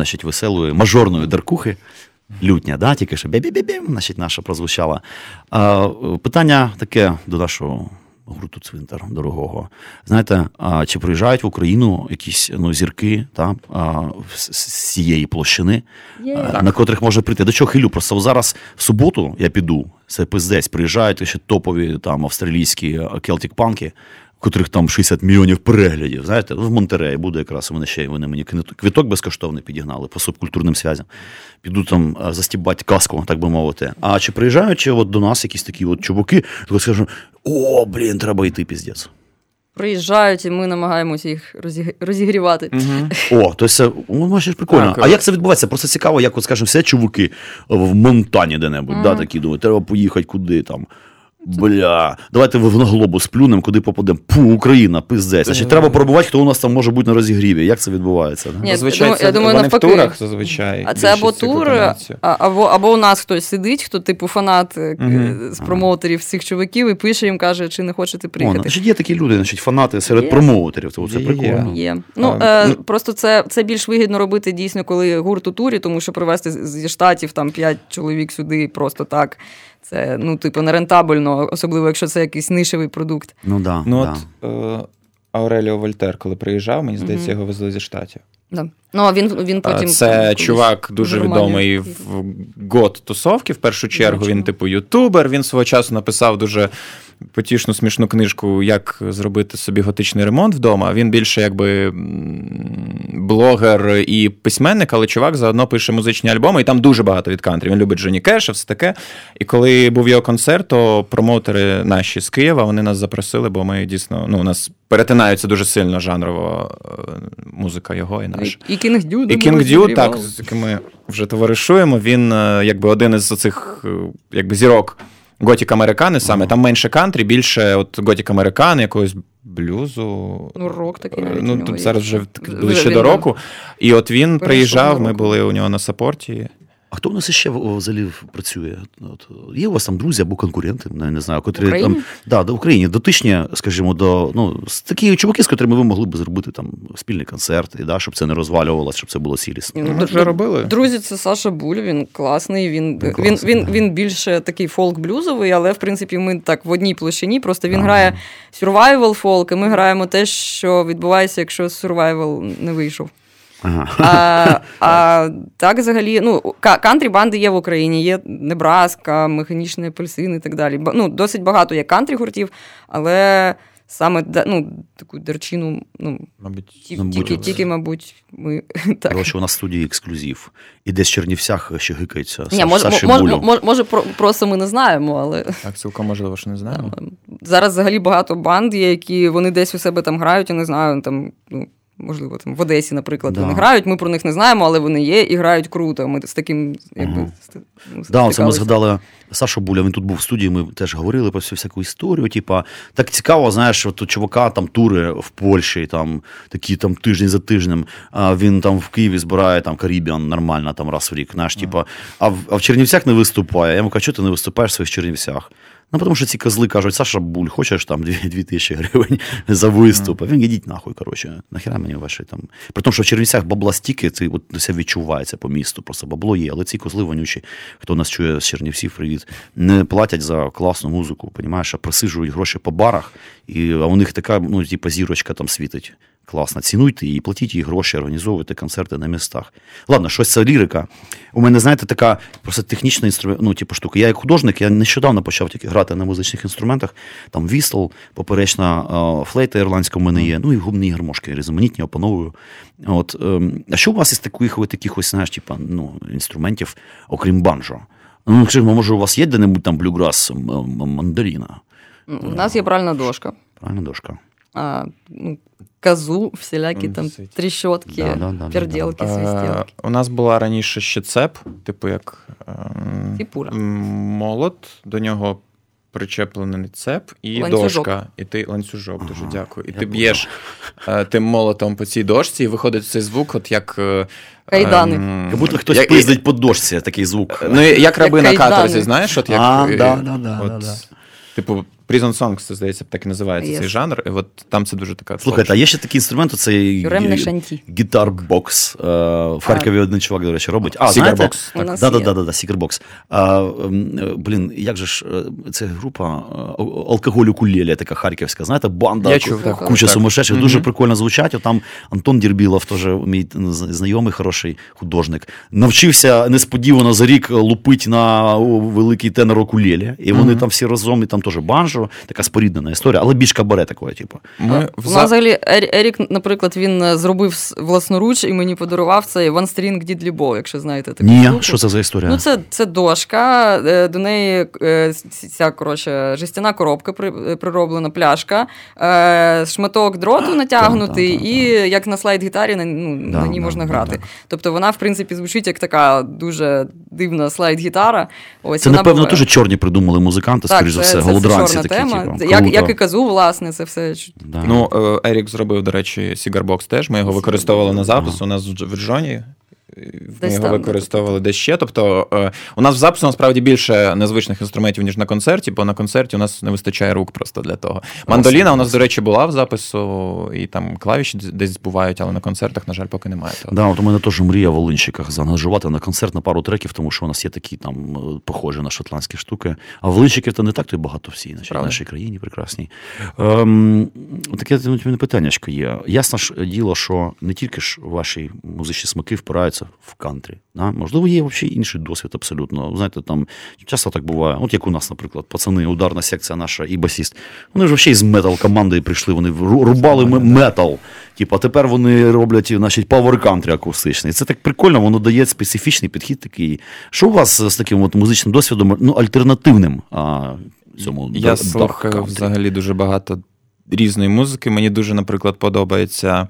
Значить, веселої мажорної даркухи. Лютня, да, тільки що бі-бі-бі-бім, значить, наша прозвучала. А, Питання таке до нашого гурту цвинтар дорогого. Знаєте, а, чи приїжджають в Україну якісь ну, зірки та, а, з, з цієї площини, yeah. на котрих може прийти? До чого хилю? Просто зараз в суботу я піду, це пиздець, приїжджають ще топові там австралійські келтік панки котрих там 60 мільйонів переглядів. Знаєте, в Монтереї буде якраз вони ще вони мені квіток безкоштовний підігнали по субкультурним зв'язям. Піду там застібати каску, так би мовити. А чи приїжджаючи от до нас якісь такі от чуваки, то скажу: о, блін, треба йти піздець. Приїжджають, і ми намагаємося їх розігрівати. Угу. О, то це бачиш, прикольно. Так, а як це відбувається? Просто цікаво, як от скажімо, все чуваки в Монтані де-небудь, угу. да, такі думають, треба поїхати куди там. Бля, давайте на глобус плюнемо, куди попадемо. Пу, Україна, пиздець. Значить, треба пробувати, хто у нас там може бути на розігріві. Як це відбувається? Ні, Зазвичай це, я думаю, вони навпаки. в турах зазвичай. А це або тур, або або у нас хтось сидить, хто типу фанат mm-hmm. з промоутерів цих чуваків і пише їм, каже, чи не хочете приїхати. О, значить, Є такі люди, значить, фанати серед є. промоутерів. Це є, прикольно. Є. Ну, а, е, Просто це це більш вигідно робити дійсно, коли гурт у турі, тому що привезти зі штатів там 5 чоловік сюди просто так. Це ну, типу, нерентабельно, особливо якщо це якийсь нишевий продукт. Ну да, ну да. от е, Ауреліо Вольтер, коли приїжджав, мені здається, mm-hmm. його везли зі штатів. Да. Ну, а він він потім це чувак дуже відомий в год тусовки. В першу чергу він, типу, ютубер. Він свого часу написав дуже потішну смішну книжку, як зробити собі готичний ремонт вдома. Він більше якби блогер і письменник, але чувак заодно пише музичні альбоми, і там дуже багато від кантрі. Він любить Джоні Кеша, все таке. І коли був його концерт, то промоутери наші з Києва вони нас запросили, бо ми дійсно ну, у нас перетинаються дуже сильно жанрово е, музика його і наша. І King Dude. І King Dude, так, з яким ми вже товаришуємо. Він е, якби один із цих е, якби зірок. Gothic Americana саме, там менше кантрі, більше от Gothic Americana, якогось блюзу. Ну, рок такий. Ну, тут зараз вже ближче до року. І от він приїжджав, ми були у нього на сапорті. А хто у нас ще взагалі працює? От, Є у вас там друзі або конкуренти, не знаю, котрі там да, до Україні дотичні, скажімо, до ну, такі чуваки, з котрими ви могли б зробити там спільний концерт, і, да, щоб це не розвалювалося, щоб це було цілісно. Ну, вже робили. Друзі, це Саша Буль, він класний. Він він, класний, він, він, він більше такий фолк-блюзовий, але в принципі ми так в одній площині. Просто він ага. грає survival фолк, і ми граємо те, що відбувається, якщо survival не вийшов. Ага. А <laughs> а так, взагалі, ну, кантрі банди є в Україні, є Небраска, механічний апельсин і так далі. Ну, Досить багато є кантрі гуртів, але саме ну, таку дерчину, ну, мабуть, тільки, тільки, тільки, мабуть, ми. <laughs> так. Тому що у нас в студії ексклюзив. І десь в Чернівцях ще гикається. Ні, мож, Саші мож, мож, може, просто ми не знаємо, але. <laughs> Так, цілком можливо, що не знаємо. Зараз взагалі багато банд є, які вони десь у себе там грають, я не знаю, там. ну, можливо, там в Одесі, наприклад, да. вони грають. Ми про них не знаємо, але вони є і грають круто. Ми з таким, якби угу. ну, да, це ми згадали Сашу Буля. Він тут був в студії. Ми теж говорили про всю всяку історію. Типа, так цікаво, знаєш, от у чувака там тури в Польщі, там такі там тиждень за тижнем. А він там в Києві збирає там Карібіан нормально там раз в рік. Знаєш, типа, а в, а в Чернівцях не виступає. Я йому кажу, що ти не виступаєш в своїх Чернівцях? Ну, тому що ці козли кажуть, Саша Буль, хочеш там 2 тисячі гривень <laughs> за виступ. А він ідіть нахуй, коротше, нахера мені ваші там. При тому, що в Чернівцях бабла стільки, це от все відчувається по місту. Просто бабло є. Але ці козли вонючі, хто нас чує з Чернівців, привіт, не платять за класну музику, понімаєш, а присижують гроші по барах, і, а у них така, ну, типу, зірочка там світить класно. Цінуйте її, платіть їй гроші, організовуйте концерти на містах. Ладно, щось це лірика. У мене, знаєте, така просто технічна інструмент, ну, типу, штука. Я як художник, я нещодавно почав тільки грати на музичних інструментах. Там вістл, поперечна флейта ірландська в мене є, ну і губні гармошки, різноманітні, опановую. От, ем, А що у вас із таких таких ось, знаєш, типу, ну, інструментів, окрім банджо? Ну, може, у вас є де-небудь там блюграс мандаріна? У нас є пральна дошка. Пральна дошка. А, ну, казу, всілякі там тріщотки, да, да, да, перділки, свистілки. У нас була раніше ще цеп, типу як Фіпура. Ем, молот, до нього причеплений цеп і ланцюжок. дошка. І ти ланцюжок, дуже ага, дякую. І ти б'єш е, тим молотом по цій дошці, і виходить цей звук, от як. Е, Кайдани. Ем, як будто хтось як, пиздить по дошці, такий звук. Ну, як раби на каторзі, знаєш, от як. А, да, да, да, от, Типу, Prison Songs, це здається, так і називається yes. цей жанр. І от там це дуже така. Слухайте, а є ще такий інструмент, цей гітар-бокс. В Харкові один чувак, до речі, робить. А, Сігербокс. Да, да, да, да, Сігербокс. Блін, як же ж це група алкоголю кулелі, така харківська, знаєте, банда, Я чув, так, куча так. сумасшедших, mm-hmm. дуже прикольно звучать. Там Антон Дірбілов, теж мій знайомий хороший художник, навчився несподівано за рік лупить на великий тенор окулелі, і вони mm-hmm. там всі разом, і там теж банжо, така споріднена історія, але більш кабаре такої, типу. Ми У нас взагалі Ерік, наприклад, він е, зробив власноруч і мені подарував цей One String Did Любов, якщо знаєте таку Ні, штуку. що це за історія? Ну, це це дошка, е, до неї е, ця коротше, жестяна коробка прироблена, пляшка, шматок дроту натягнутий, і як на слайд-гітарі на, ну, на ній можна грати. Тобто вона, в принципі, звучить як така дуже дивна слайд-гітара. Ось, Це, напевно, була... теж чорні придумали музиканти, скоріш за все, голодранці такі. Тема. Типу, як як і казу, власне, це все. Да. Ну, е, Ерік зробив, до речі, Cigar box теж. Ми його використовували на запис. У нас в Джоні ми його використовували десь ще. Тобто е, у нас в запису насправді більше незвичних інструментів, ніж на концерті, бо на концерті у нас не вистачає рук просто для того. Мандоліна у нас, до речі, була в запису, і там клавіші десь бувають, але на концертах, на жаль, поки немає. Так, да, от у мене теж мрія в Волинщиках заангажувати на концерт на пару треків, тому що у нас є такі там е, похожі на шотландські штуки. А Волинщиків то не так, то й багато всі в нашій країні прекрасній. Ем, Таке питання є. Ясно ж діло, що не тільки ж ваші музичні смаки впираються в кантрі. Да? Можливо, є взагалі інший досвід абсолютно. Знаєте, там часто так буває. От як у нас, наприклад, пацани, ударна секція наша і басіст. Вони ж взагалі з метал команди прийшли, вони рубали метал. Типу, а тепер вони роблять значить, power country акустичний. Це так прикольно, воно дає специфічний підхід такий. Що у вас з таким от музичним досвідом, ну, альтернативним а, цьому Я слухаю взагалі дуже багато різної музики. Мені дуже, наприклад, подобається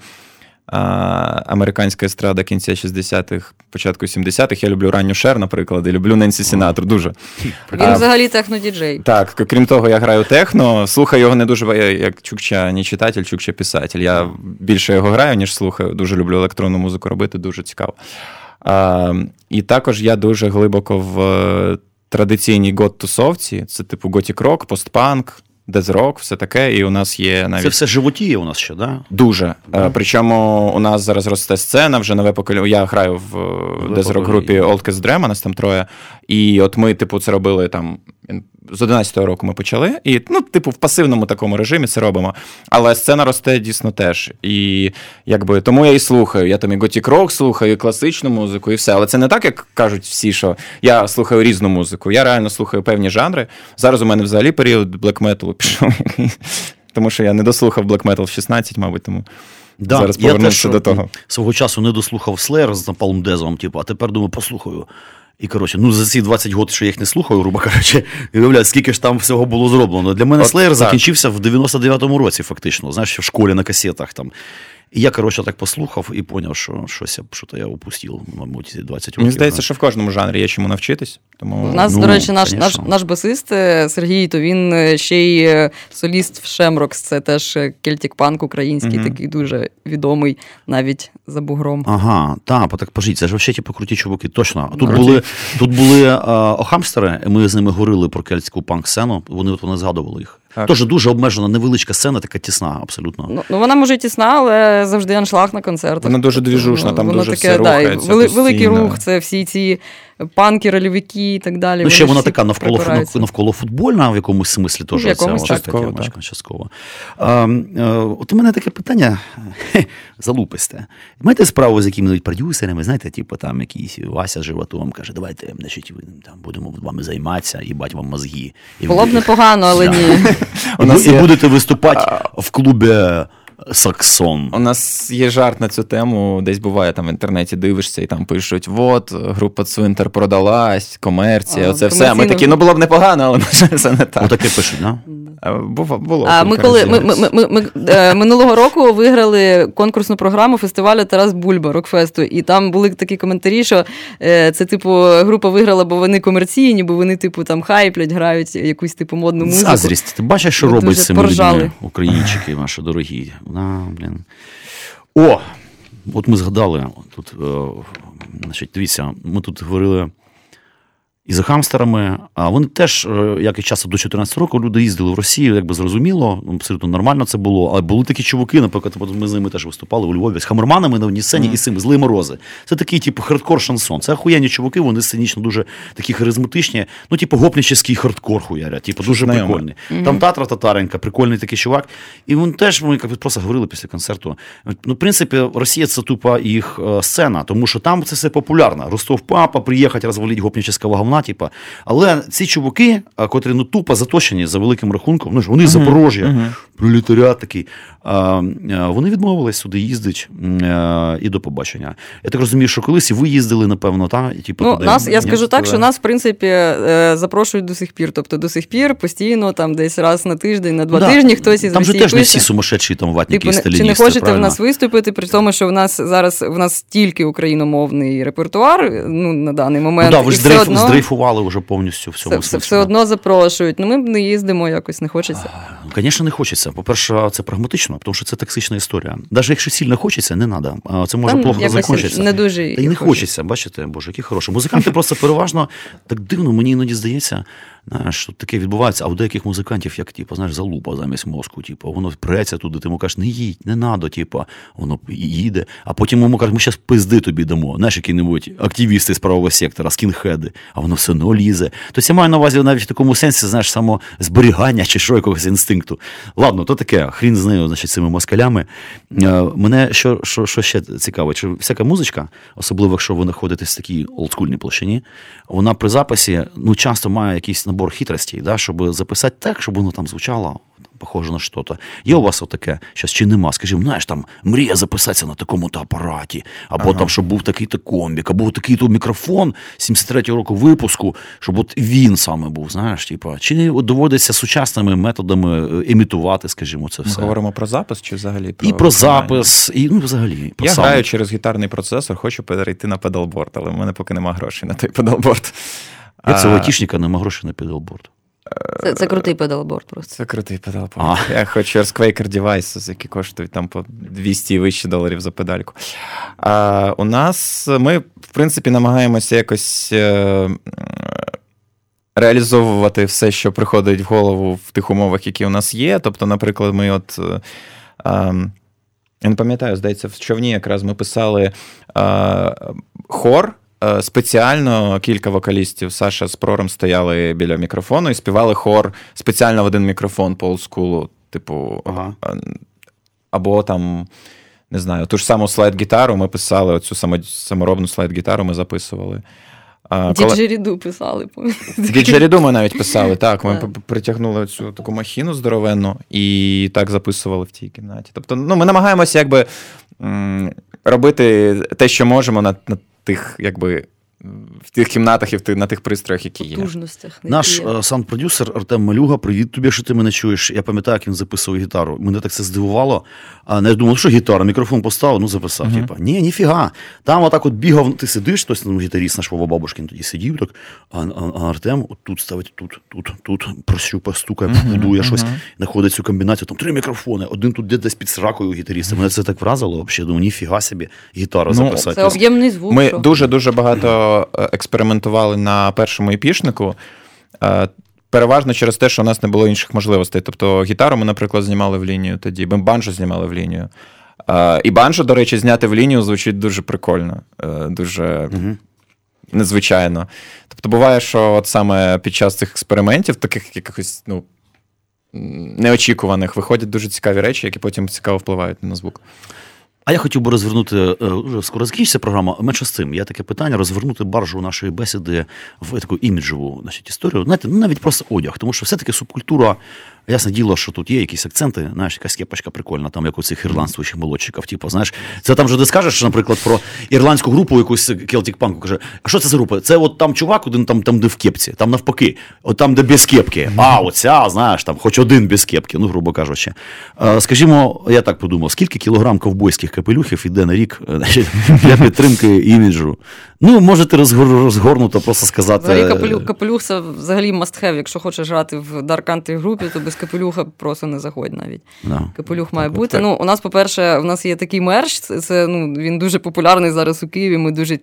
американська естрада кінця 60-х, початку 70-х. Я люблю ранню Шер, наприклад, і люблю Ненсі Сінатру. Дуже. Він взагалі технодіджей. Так, крім того, я граю техно. Слухаю його не дуже як Чукча, ні читатель, Чукча писатель. Я більше його граю, ніж слухаю. Дуже люблю електронну музику робити, дуже цікаво. А, І також я дуже глибоко в е, традиційній гот-тусовці. Це типу готік-рок, постпанк дезрок, все таке, і у нас є навіть. Це все животіє у нас ще, да? Дуже. Да. Причому у нас зараз росте сцена, вже нове покоління. Я граю в дезрок групі Old Cast Dream, нас там троє. І от ми, типу, це робили там з 11-го року ми почали, і, ну, типу, в пасивному такому режимі це робимо. Але сцена росте дійсно теж. І якби тому я і слухаю. Я там і готік рок слухаю, і класичну музику, і все. Але це не так, як кажуть всі, що я слухаю різну музику. Я реально слухаю певні жанри. Зараз у мене взагалі період блек-металу пішов. <laughs> Тому що я не дослухав блек-метал в 16, мабуть, тому. Да, Зараз повернувся до того. Свого часу не дослухав Slayer з Напалм Дезом, типу, а тепер думаю, послухаю. І коротше, ну за ці 20 років, що я їх не слухаю, грубо кажучи, уявляю, скільки ж там всього було зроблено. Для мене Слеєр закінчився в 99-му році, фактично. Знаєш, в школі на касетах там. І я, коротше, так послухав і зрозумів, що щось що-то я упустив, мабуть, 20 років. Мені здається, що в кожному жанрі є чому навчитись. Тому... У нас, ну, до речі, наш наш, наш басист е, Сергій, то він е, ще й е, соліст в Шемрокс, це теж кельтік панк український, mm такий дуже відомий навіть за бугром. Ага, так, так пожіть, це ж взагалі типу, круті чуваки, точно. Тут круті. були тут були а, охамстери, ми з ними говорили про кельтську панк-сцену, вони вони згадували їх. Так. Тож дуже обмежена, невеличка сцена, така тісна, абсолютно. Ну, ну вона може тісна, але завжди аншлаг на концертах. Вона дуже двіжушна, там Воно дуже таке, все рухається. Да, великий рух, це всі ці панки, рольовики і так далі. Ну, ще вона така навколо навколо футбольна в якомусь смислі теж. Якомусь частково. Таке, частково. А, е, От у мене таке питання залуписте. Маєте справу з якими-небудь продюсерами, знаєте, типу там якийсь Вася животом каже, давайте значить, там, будемо вами займатися, їбать вам мозги. Було б непогано, але ні. <laughs> І будете виступати в клубі. Саксон. У нас є жарт на цю тему. Десь буває там в інтернеті дивишся і там пишуть: от, група Цвинтар продалась, комерція, а, оце все. Ми такі, ну було б непогано, але це не так. Отаке пишуть, да? Було, було а ми коли ми, ми, ми, ми е, минулого року виграли конкурсну програму фестивалю Тарас Бульба Рокфесту, і там були такі коментарі, що е, це типу група виграла, бо вони комерційні, бо вони, типу, там хайплять, грають якусь типу модну музику. Заздрість. Ти бачиш, що робить цими людьми, українчики, наші дорогі. Да, блін. О! От ми згадали тут, е, значить, дивіться, ми тут говорили і за хамстерами. А вони теж, е, як і часто до 14 років, люди їздили в Росію, якби зрозуміло, абсолютно нормально це було. Але були такі чуваки, наприклад, ми з ними теж виступали у Львові з хамерманами на одній сцені mm. і з цими зли морози. Це такий, типу, хардкор шансон. Це охуєнні чуваки, вони сценічно дуже такі харизматичні, ну, типу, гопнічний хардкор хуяря, типу, дуже Знайомо. прикольний. Mm-hmm. Там Татра Татаренка, прикольний такий чувак. І він теж ми як просто говорили після концерту. Ну, в принципі, Росія це тупа їх е, сцена, тому що там це все популярно. Ростов папа, приїхати, розвалити гопнічного говна, типу. Але ці чуваки, котрі ну тупо заточені за великим рахунком, ну ж вони uh-huh. Запорожжя, uh-huh. пролетаріат такий. Вони відмовились сюди їздити і до побачення. Я так розумію, що колись і ви їздили, напевно, та? І, типу, ну, туди, нас, Я скажу так, що нас, в принципі, е, запрошують до сих пір. Тобто до сих пір постійно, там десь раз на тиждень, на два да. тижні хтось із Там же теж не всі сумасшедші там ватники типу, і Чи не хочете правильно? в нас виступити, при тому, що в нас зараз в нас тільки україномовний репертуар ну, на даний момент. Ну, да, ви ж дрейф, одно... здрейфували вже повністю всьому. Все, все одно запрошують. Ну, Ми не їздимо, якось не хочеться. Звісно, не хочеться. По-перше, це прагматично, тому що це токсична історія. Навіть якщо сильно хочеться, не треба. Це може Там плохо закінчитися. Не дуже Та й не хочеться, бачите, боже, які хороші. Музиканти просто переважно так дивно, мені іноді здається, знаєш, що таке відбувається, а у деяких музикантів, як типу, знаєш, залупа замість мозку, типу, воно преться туди, ти йому кажеш, не їдь, не надо, типу, воно їде, а потім йому кажуть, ми зараз пизди тобі дамо. Знаєш, які-небудь активісти з правого сектора, скінхеди, а воно все одно лізе. Тобто я маю на увазі навіть в такому сенсі, знаєш, самозберігання чи що якогось інстинкту. Ладно, то таке, хрін з нею, значить, цими москалями. Е, мене що що, що ще цікаво, чи всяка музичка, особливо якщо ви знаходитесь в такій олдскульній площині, вона при записі ну, часто має якийсь набор хитростей, да, щоб записати так, щоб воно там звучало похоже на що-то. Є у вас отаке, щас чи нема? Скажімо, знаєш, там мрія записатися на такому-то апараті, або ага. там, щоб був такий-то комбік, або такий-то мікрофон 73-го року випуску, щоб от він саме був, знаєш, типа, чи доводиться сучасними методами е, імітувати, скажімо, це все. Ми говоримо про запис чи взагалі про і про запис, і ну взагалі. Про Я сам. граю через гітарний процесор, хочу перейти на педалборд, але в мене поки немає грошей на той педалборд. Я це айтішника, нема грошей на педалборд. Це це крутий педалборд просто. Це крутий педалборд. А. Я хочу Quaker Devices, які коштують там по 200 і вище доларів за педальку. А У нас ми, в принципі, намагаємося якось е, реалізовувати все, що приходить в голову в тих умовах, які у нас є. Тобто, наприклад, ми от. Е, ем, я не пам'ятаю, здається, в човні якраз ми писали е, хор. Е, спеціально кілька вокалістів Саша з Прором стояли біля мікрофону і співали хор спеціально в один мікрофон по олдскулу, типу, ага. або там. Не знаю, ту ж саму слайд-гітару ми писали, оцю саморобну слайд-гітару ми записували. Діджеріду писали. Діджеріду ми навіть писали, <laughs> так. Ми притягнули цю таку махіну здоровенну і так записували в тій кімнаті. Тобто, ну, ми намагаємося якби робити те, що можемо на, на тих, якби в тих кімнатах і на тих пристроях, які є. Наш е, саунд-продюсер Артем Малюга, привіт тобі, що ти мене чуєш. Я пам'ятаю, як він записував гітару. Мене так це здивувало. А не думав, що гітара, мікрофон поставив, ну записав. Uh-huh. Типа, ні, ніфіга. Там отак от бігав, ти сидиш, хтось там гітаріст наш Вова Бабушкін тоді сидів, так, а, а, а Артем от тут ставить, тут, тут, тут, прощупа, стукає, uh-huh, будує uh-huh. щось, знаходить цю комбінацію, там три мікрофони, один тут десь під сракою гітаріста. Мене це так вразило, взагалі, думаю, ніфіга собі, гітару ну, записати. Це об'ємний звук. Ми дуже-дуже багато е, експериментували на першому епішнику. Е, переважно через те, що у нас не було інших можливостей. Тобто гітару ми, наприклад, знімали в лінію тоді, ми банджо знімали в лінію. Е, і банджо, до речі, зняти в лінію звучить дуже прикольно, дуже угу. незвичайно. Тобто, буває, що от саме під час цих експериментів, таких якихось ну, неочікуваних, виходять дуже цікаві речі, які потім цікаво впливають на звук. А я хотів би розвернути е, вже скоро закінчиться програма. Менше з цим. Я таке питання розвернути баржу нашої бесіди в таку іміджову значить, історію. Знаєте, ну навіть просто одяг, тому що все-таки субкультура Ясне діло, що тут є якісь акценти, знаєш, якась кепочка прикольна, там як у цих ірландських молодчиків. Типу, знаєш, це там же ти скажеш, наприклад, про ірландську групу якусь Celtic Punk, каже, а що це за група? Це от там чувак, один там, там де в кепці, там навпаки, от там, де без кепки. А, оця, знаєш, там хоч один без кепки, ну, грубо кажучи. Скажімо, я так подумав, скільки кілограм ковбойських капелюхів іде на рік значить, <laughs> для підтримки іміджу? Ну, можете розгорнуто просто сказати. Капелюх, капелюх це взагалі must have, якщо хочеш грати в Dark Country групі, то без капелюха просто не заходь навіть. No. Капелюх має так, бути. Так. Ну, У нас, по-перше, у нас є такий мерч, це ну, він дуже популярний зараз у Києві. Ми дуже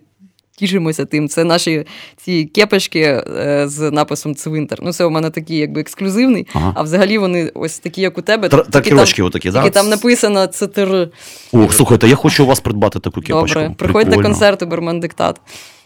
тішимося тим. Це наші ці кепочки е, з написом Цвинтар. Ну, це у мене такий якби ексклюзивний, ага. а взагалі вони ось такі, як у тебе. Тр- такі там, отакі, да? там написано ЦТР. Ох, слухайте, я хочу у вас придбати таку кепочку. Добре, приходьте на концерти Бермен Диктат.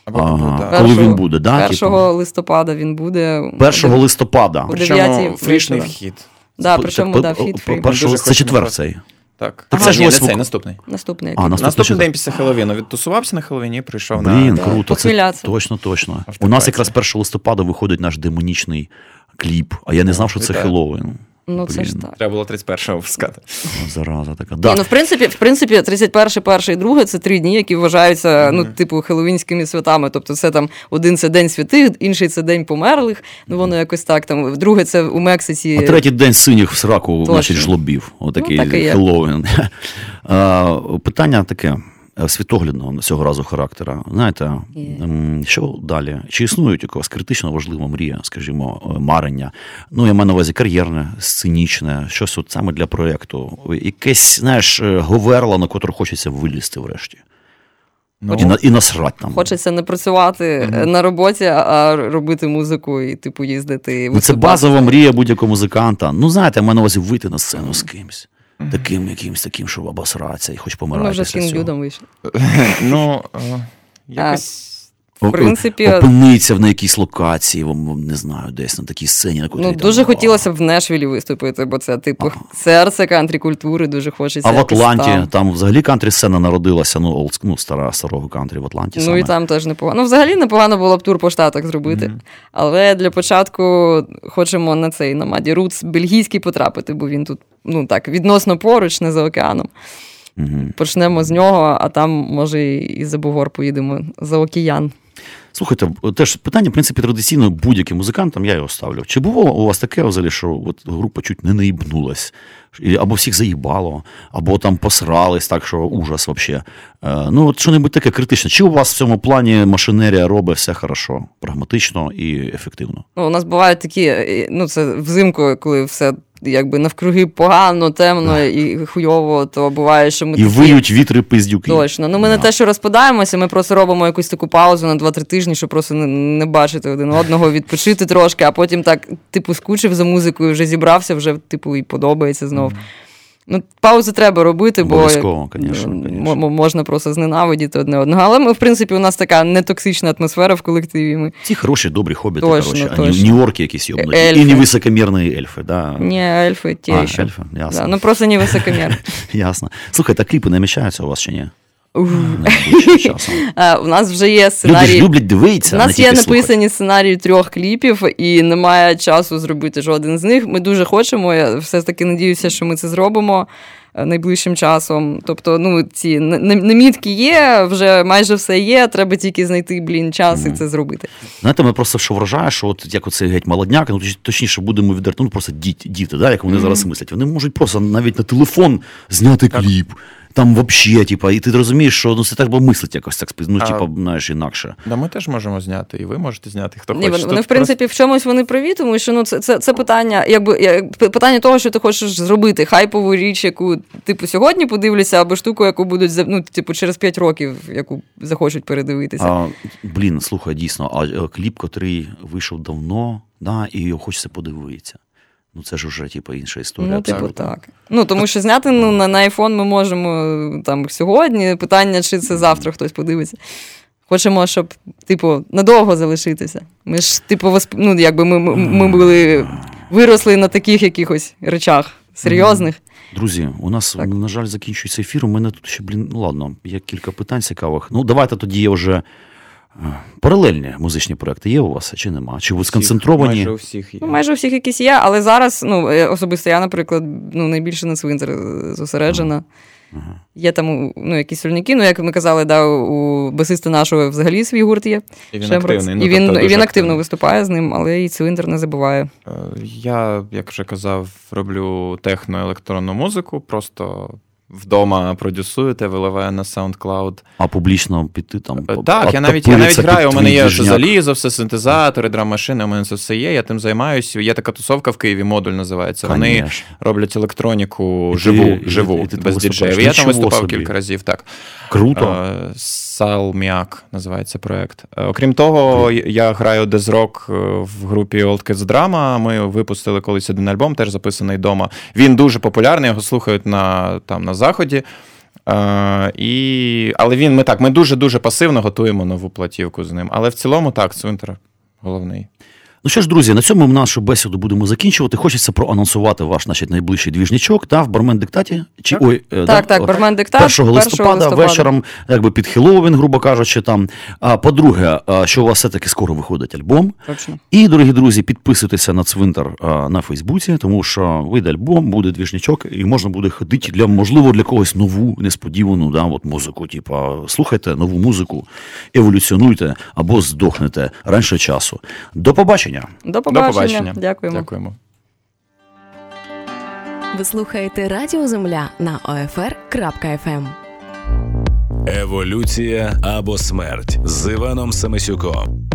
Ага. Коли він буде, да? 1 типу? листопада він буде. 1 листопада. 9 фрішний вхід. Да, причому, да, вхід free. Це четвер цей. Так. Так це ж ось цей наступний. Наступний. А, наступний, наступний день після Хеловіну. Відтусувався на Хеловіні і прийшов Блін, на... круто. Це точно, точно. У нас якраз 1 листопада виходить наш демонічний кліп, а я не знав, що це Хеллоуін. Ну, це ж так. Треба було 31-го випускати. Зараза така. Да. Ні, ну, в принципі, в принципі, 31, 1 і 2 це три дні, які вважаються, mm-hmm. ну, типу, хеловінськими святами. Тобто, це там один це день святих, інший це день померлих. Ну, воно якось так. Там, Друге, це у Мексиці. А третій день синіх в сраку, значить, жлобів. Отакий ну, Хеллоуін. <laughs> Питання таке. Е, світоглядного цього разу характера. Знаєте, yeah. що далі? Чи існують якогось критично важлива мрія, скажімо, е, марення? Ну, я маю на увазі кар'єрне, сценічне, щось от саме для проєкту. Якесь, знаєш, е, говерло, на котре хочеться вилізти врешті. Ну, і на, і насрать там. Хочеться не працювати mm-hmm. на роботі, а робити музику і типу їздити. Ну, Це базова мрія будь-якого музиканта. Ну, знаєте, я маю на увазі вийти на сцену з кимсь таким якимсь таким, щоб обосратися і хоч помирати. Ми вже з Кінгдюдом вийшли. <laughs> Ну, якось. В принципі, опиниться на якійсь локації, не знаю, десь на такій сцені. На ну, Дуже там, хотілося б в Нешвілі виступити, бо це типу ага. серце кантрі культури, дуже хочеться. А в Атланті там, там взагалі кантрі сцена народилася, ну, old, ну стара старого кантрі в Атланті. Ну саме. і там теж непогано. Ну, взагалі непогано було б тур по штатах зробити. Mm-hmm. Але для початку хочемо на цей на Muddy Roots бельгійський потрапити, бо він тут ну так відносно поруч, не за океаном. Mm-hmm. Почнемо з нього, а там, може, і за Бугор поїдемо за океан. Слухайте, теж питання, в принципі, традиційно будь-яким музикантам я його ставлю. Чи було у вас таке, взагалі, що от група чуть не наїбнулась, або всіх заїбало, або там посрались, так що ужас взагалі. Е, ну, от що-небудь таке критичне. Чи у вас в цьому плані машинерія робить все хорошо, прагматично і ефективно? Ну, У нас бувають такі, е, ну це взимку, коли все якби навкруги погано, темно і хуйово, то буває, що ми. І такі... виють вітри пиздюки. Точно. Ну ми не те, що розпадаємося, ми просто робимо якусь таку паузу на 2-3 тижні, щоб просто не, не бачити один одного, відпочити трошки, а потім так, типу, скучив за музикою, вже зібрався, вже, типу, і подобається знов. Ну, Паузи треба робити, бо конечно, звісно. можна просто зненавидіти одне одного. Але ми, в принципі, у нас така нетоксична атмосфера в колективі. Ми... Ці хороші, добрі хобіти, коротше, а Нью-Йорки якісь йобнуті. І невисокомірні ельфи. Да. Не, ельфи ті а, ще. Ельфи, ясно. Да, ну просто не високомірні. <laughs> Ясно. Слухай, так кліпи намічаються у вас чи ні? <laughs> У нас вже є сценарій. Люди люблять дивитися. У нас є написані сценарії трьох кліпів, і немає часу зробити жоден з них. Ми дуже хочемо. Я все ж таки надіюся, що ми це зробимо. Е, найближчим часом. Тобто, ну, ці намітки є, вже майже все є, треба тільки знайти блін, час і це зробити. Знаєте, мене просто що вражає, що от як оцей геть молодняк, ну точніше будемо відверти, ну просто діти, діти да, як вони зараз мислять. Вони можуть просто навіть на телефон зняти кліп там взагалі, типа, і ти розумієш, що ну це так мислить якось так ну, типа, знаєш, інакше. Да, ми теж можемо зняти, і ви можете зняти, хто Ні, хоче. Вони, в принципі, просто... в чомусь вони праві, тому що ну, це це, це питання, якби як, питання того, що ти хочеш зробити, хайпову річ, яку типу сьогодні подивлюся, або штуку, яку будуть ну, типу, через 5 років, яку захочуть передивитися. А, Блін, слухай, дійсно, а е, кліп, котрий вийшов давно, да, і його хочеться подивитися. Ну, це ж вже типу, інша історія. Ну, типу, так. Ну, тому що зняти ну, на, на iPhone ми можемо там сьогодні. Питання, чи це завтра хтось подивиться. Хочемо, щоб, типу, надовго залишитися. Ми ж, типу, восп... ну, якби ми ми були виросли на таких якихось речах серйозних. Друзі, у нас, так. на жаль, закінчується ефір. У мене тут ще, блін, ну ладно, є кілька питань цікавих. Ну, давайте тоді я вже. Паралельні музичні проекти є у вас чи нема? Чи ви сконцентровані? Майже у всіх є. Ну, майже у всіх якісь є, але зараз, ну, е, особисто я, наприклад, ну, найбільше на цвинтар зосереджена. Ага. Є там ну, якісь сольники, ну, як ми казали, да, у басиста нашого взагалі свій гурт є. І він активний. Ну, і він, тобто, і він активно виступає з ним, але і циліндр не забуває. Е, я, як вже казав, роблю техно-електронну музику, просто вдома продюсуєте, виливає на SoundCloud. А публічно піти там. Е, так, я навіть я навіть граю. У мене є все залізо, все синтезатори, драм-машини, у мене це все є. Я тим займаюся. Є така тусовка в Києві, модуль називається. Конечно. Вони роблять електроніку живу, і, живу, і, і, без діджеїв. Я там виступав собі. кілька разів. так. Круто. З Салміак називається проект. Е, окрім того, я граю дезрок в групі Old Kids Drama. Ми випустили колись один альбом, теж записаний вдома. Він дуже популярний, його слухають на там на заході. Е, і... Але він ми так, ми дуже-дуже пасивно готуємо нову платівку з ним. Але в цілому так, цвинтар головний. Ну що ж, друзі, на цьому ми нашу бесіду будемо закінчувати. Хочеться проанонсувати ваш значить, найближчий двіжничок та в бармен диктаті. Чи так. ой, е, так, да, так, бармен диктат 1 листопада, листопада вечором, якби під Хеллоуін, грубо кажучи, там. А по-друге, що у вас все-таки скоро виходить альбом. Точно. І, дорогі друзі, підписуйтеся на цвинтар на Фейсбуці, тому що вийде альбом, буде двіжничок, і можна буде ходити для можливо для когось нову, несподівану да, от музику. Типа, слухайте нову музику, еволюціонуйте або здохнете раніше часу. До побачення побачення. До побачення. До побачення. Дякуємо. Дякуємо. Ви слухаєте Радіо Земля на OFR.FM. Ем. Еволюція або смерть з Іваном Самисюком.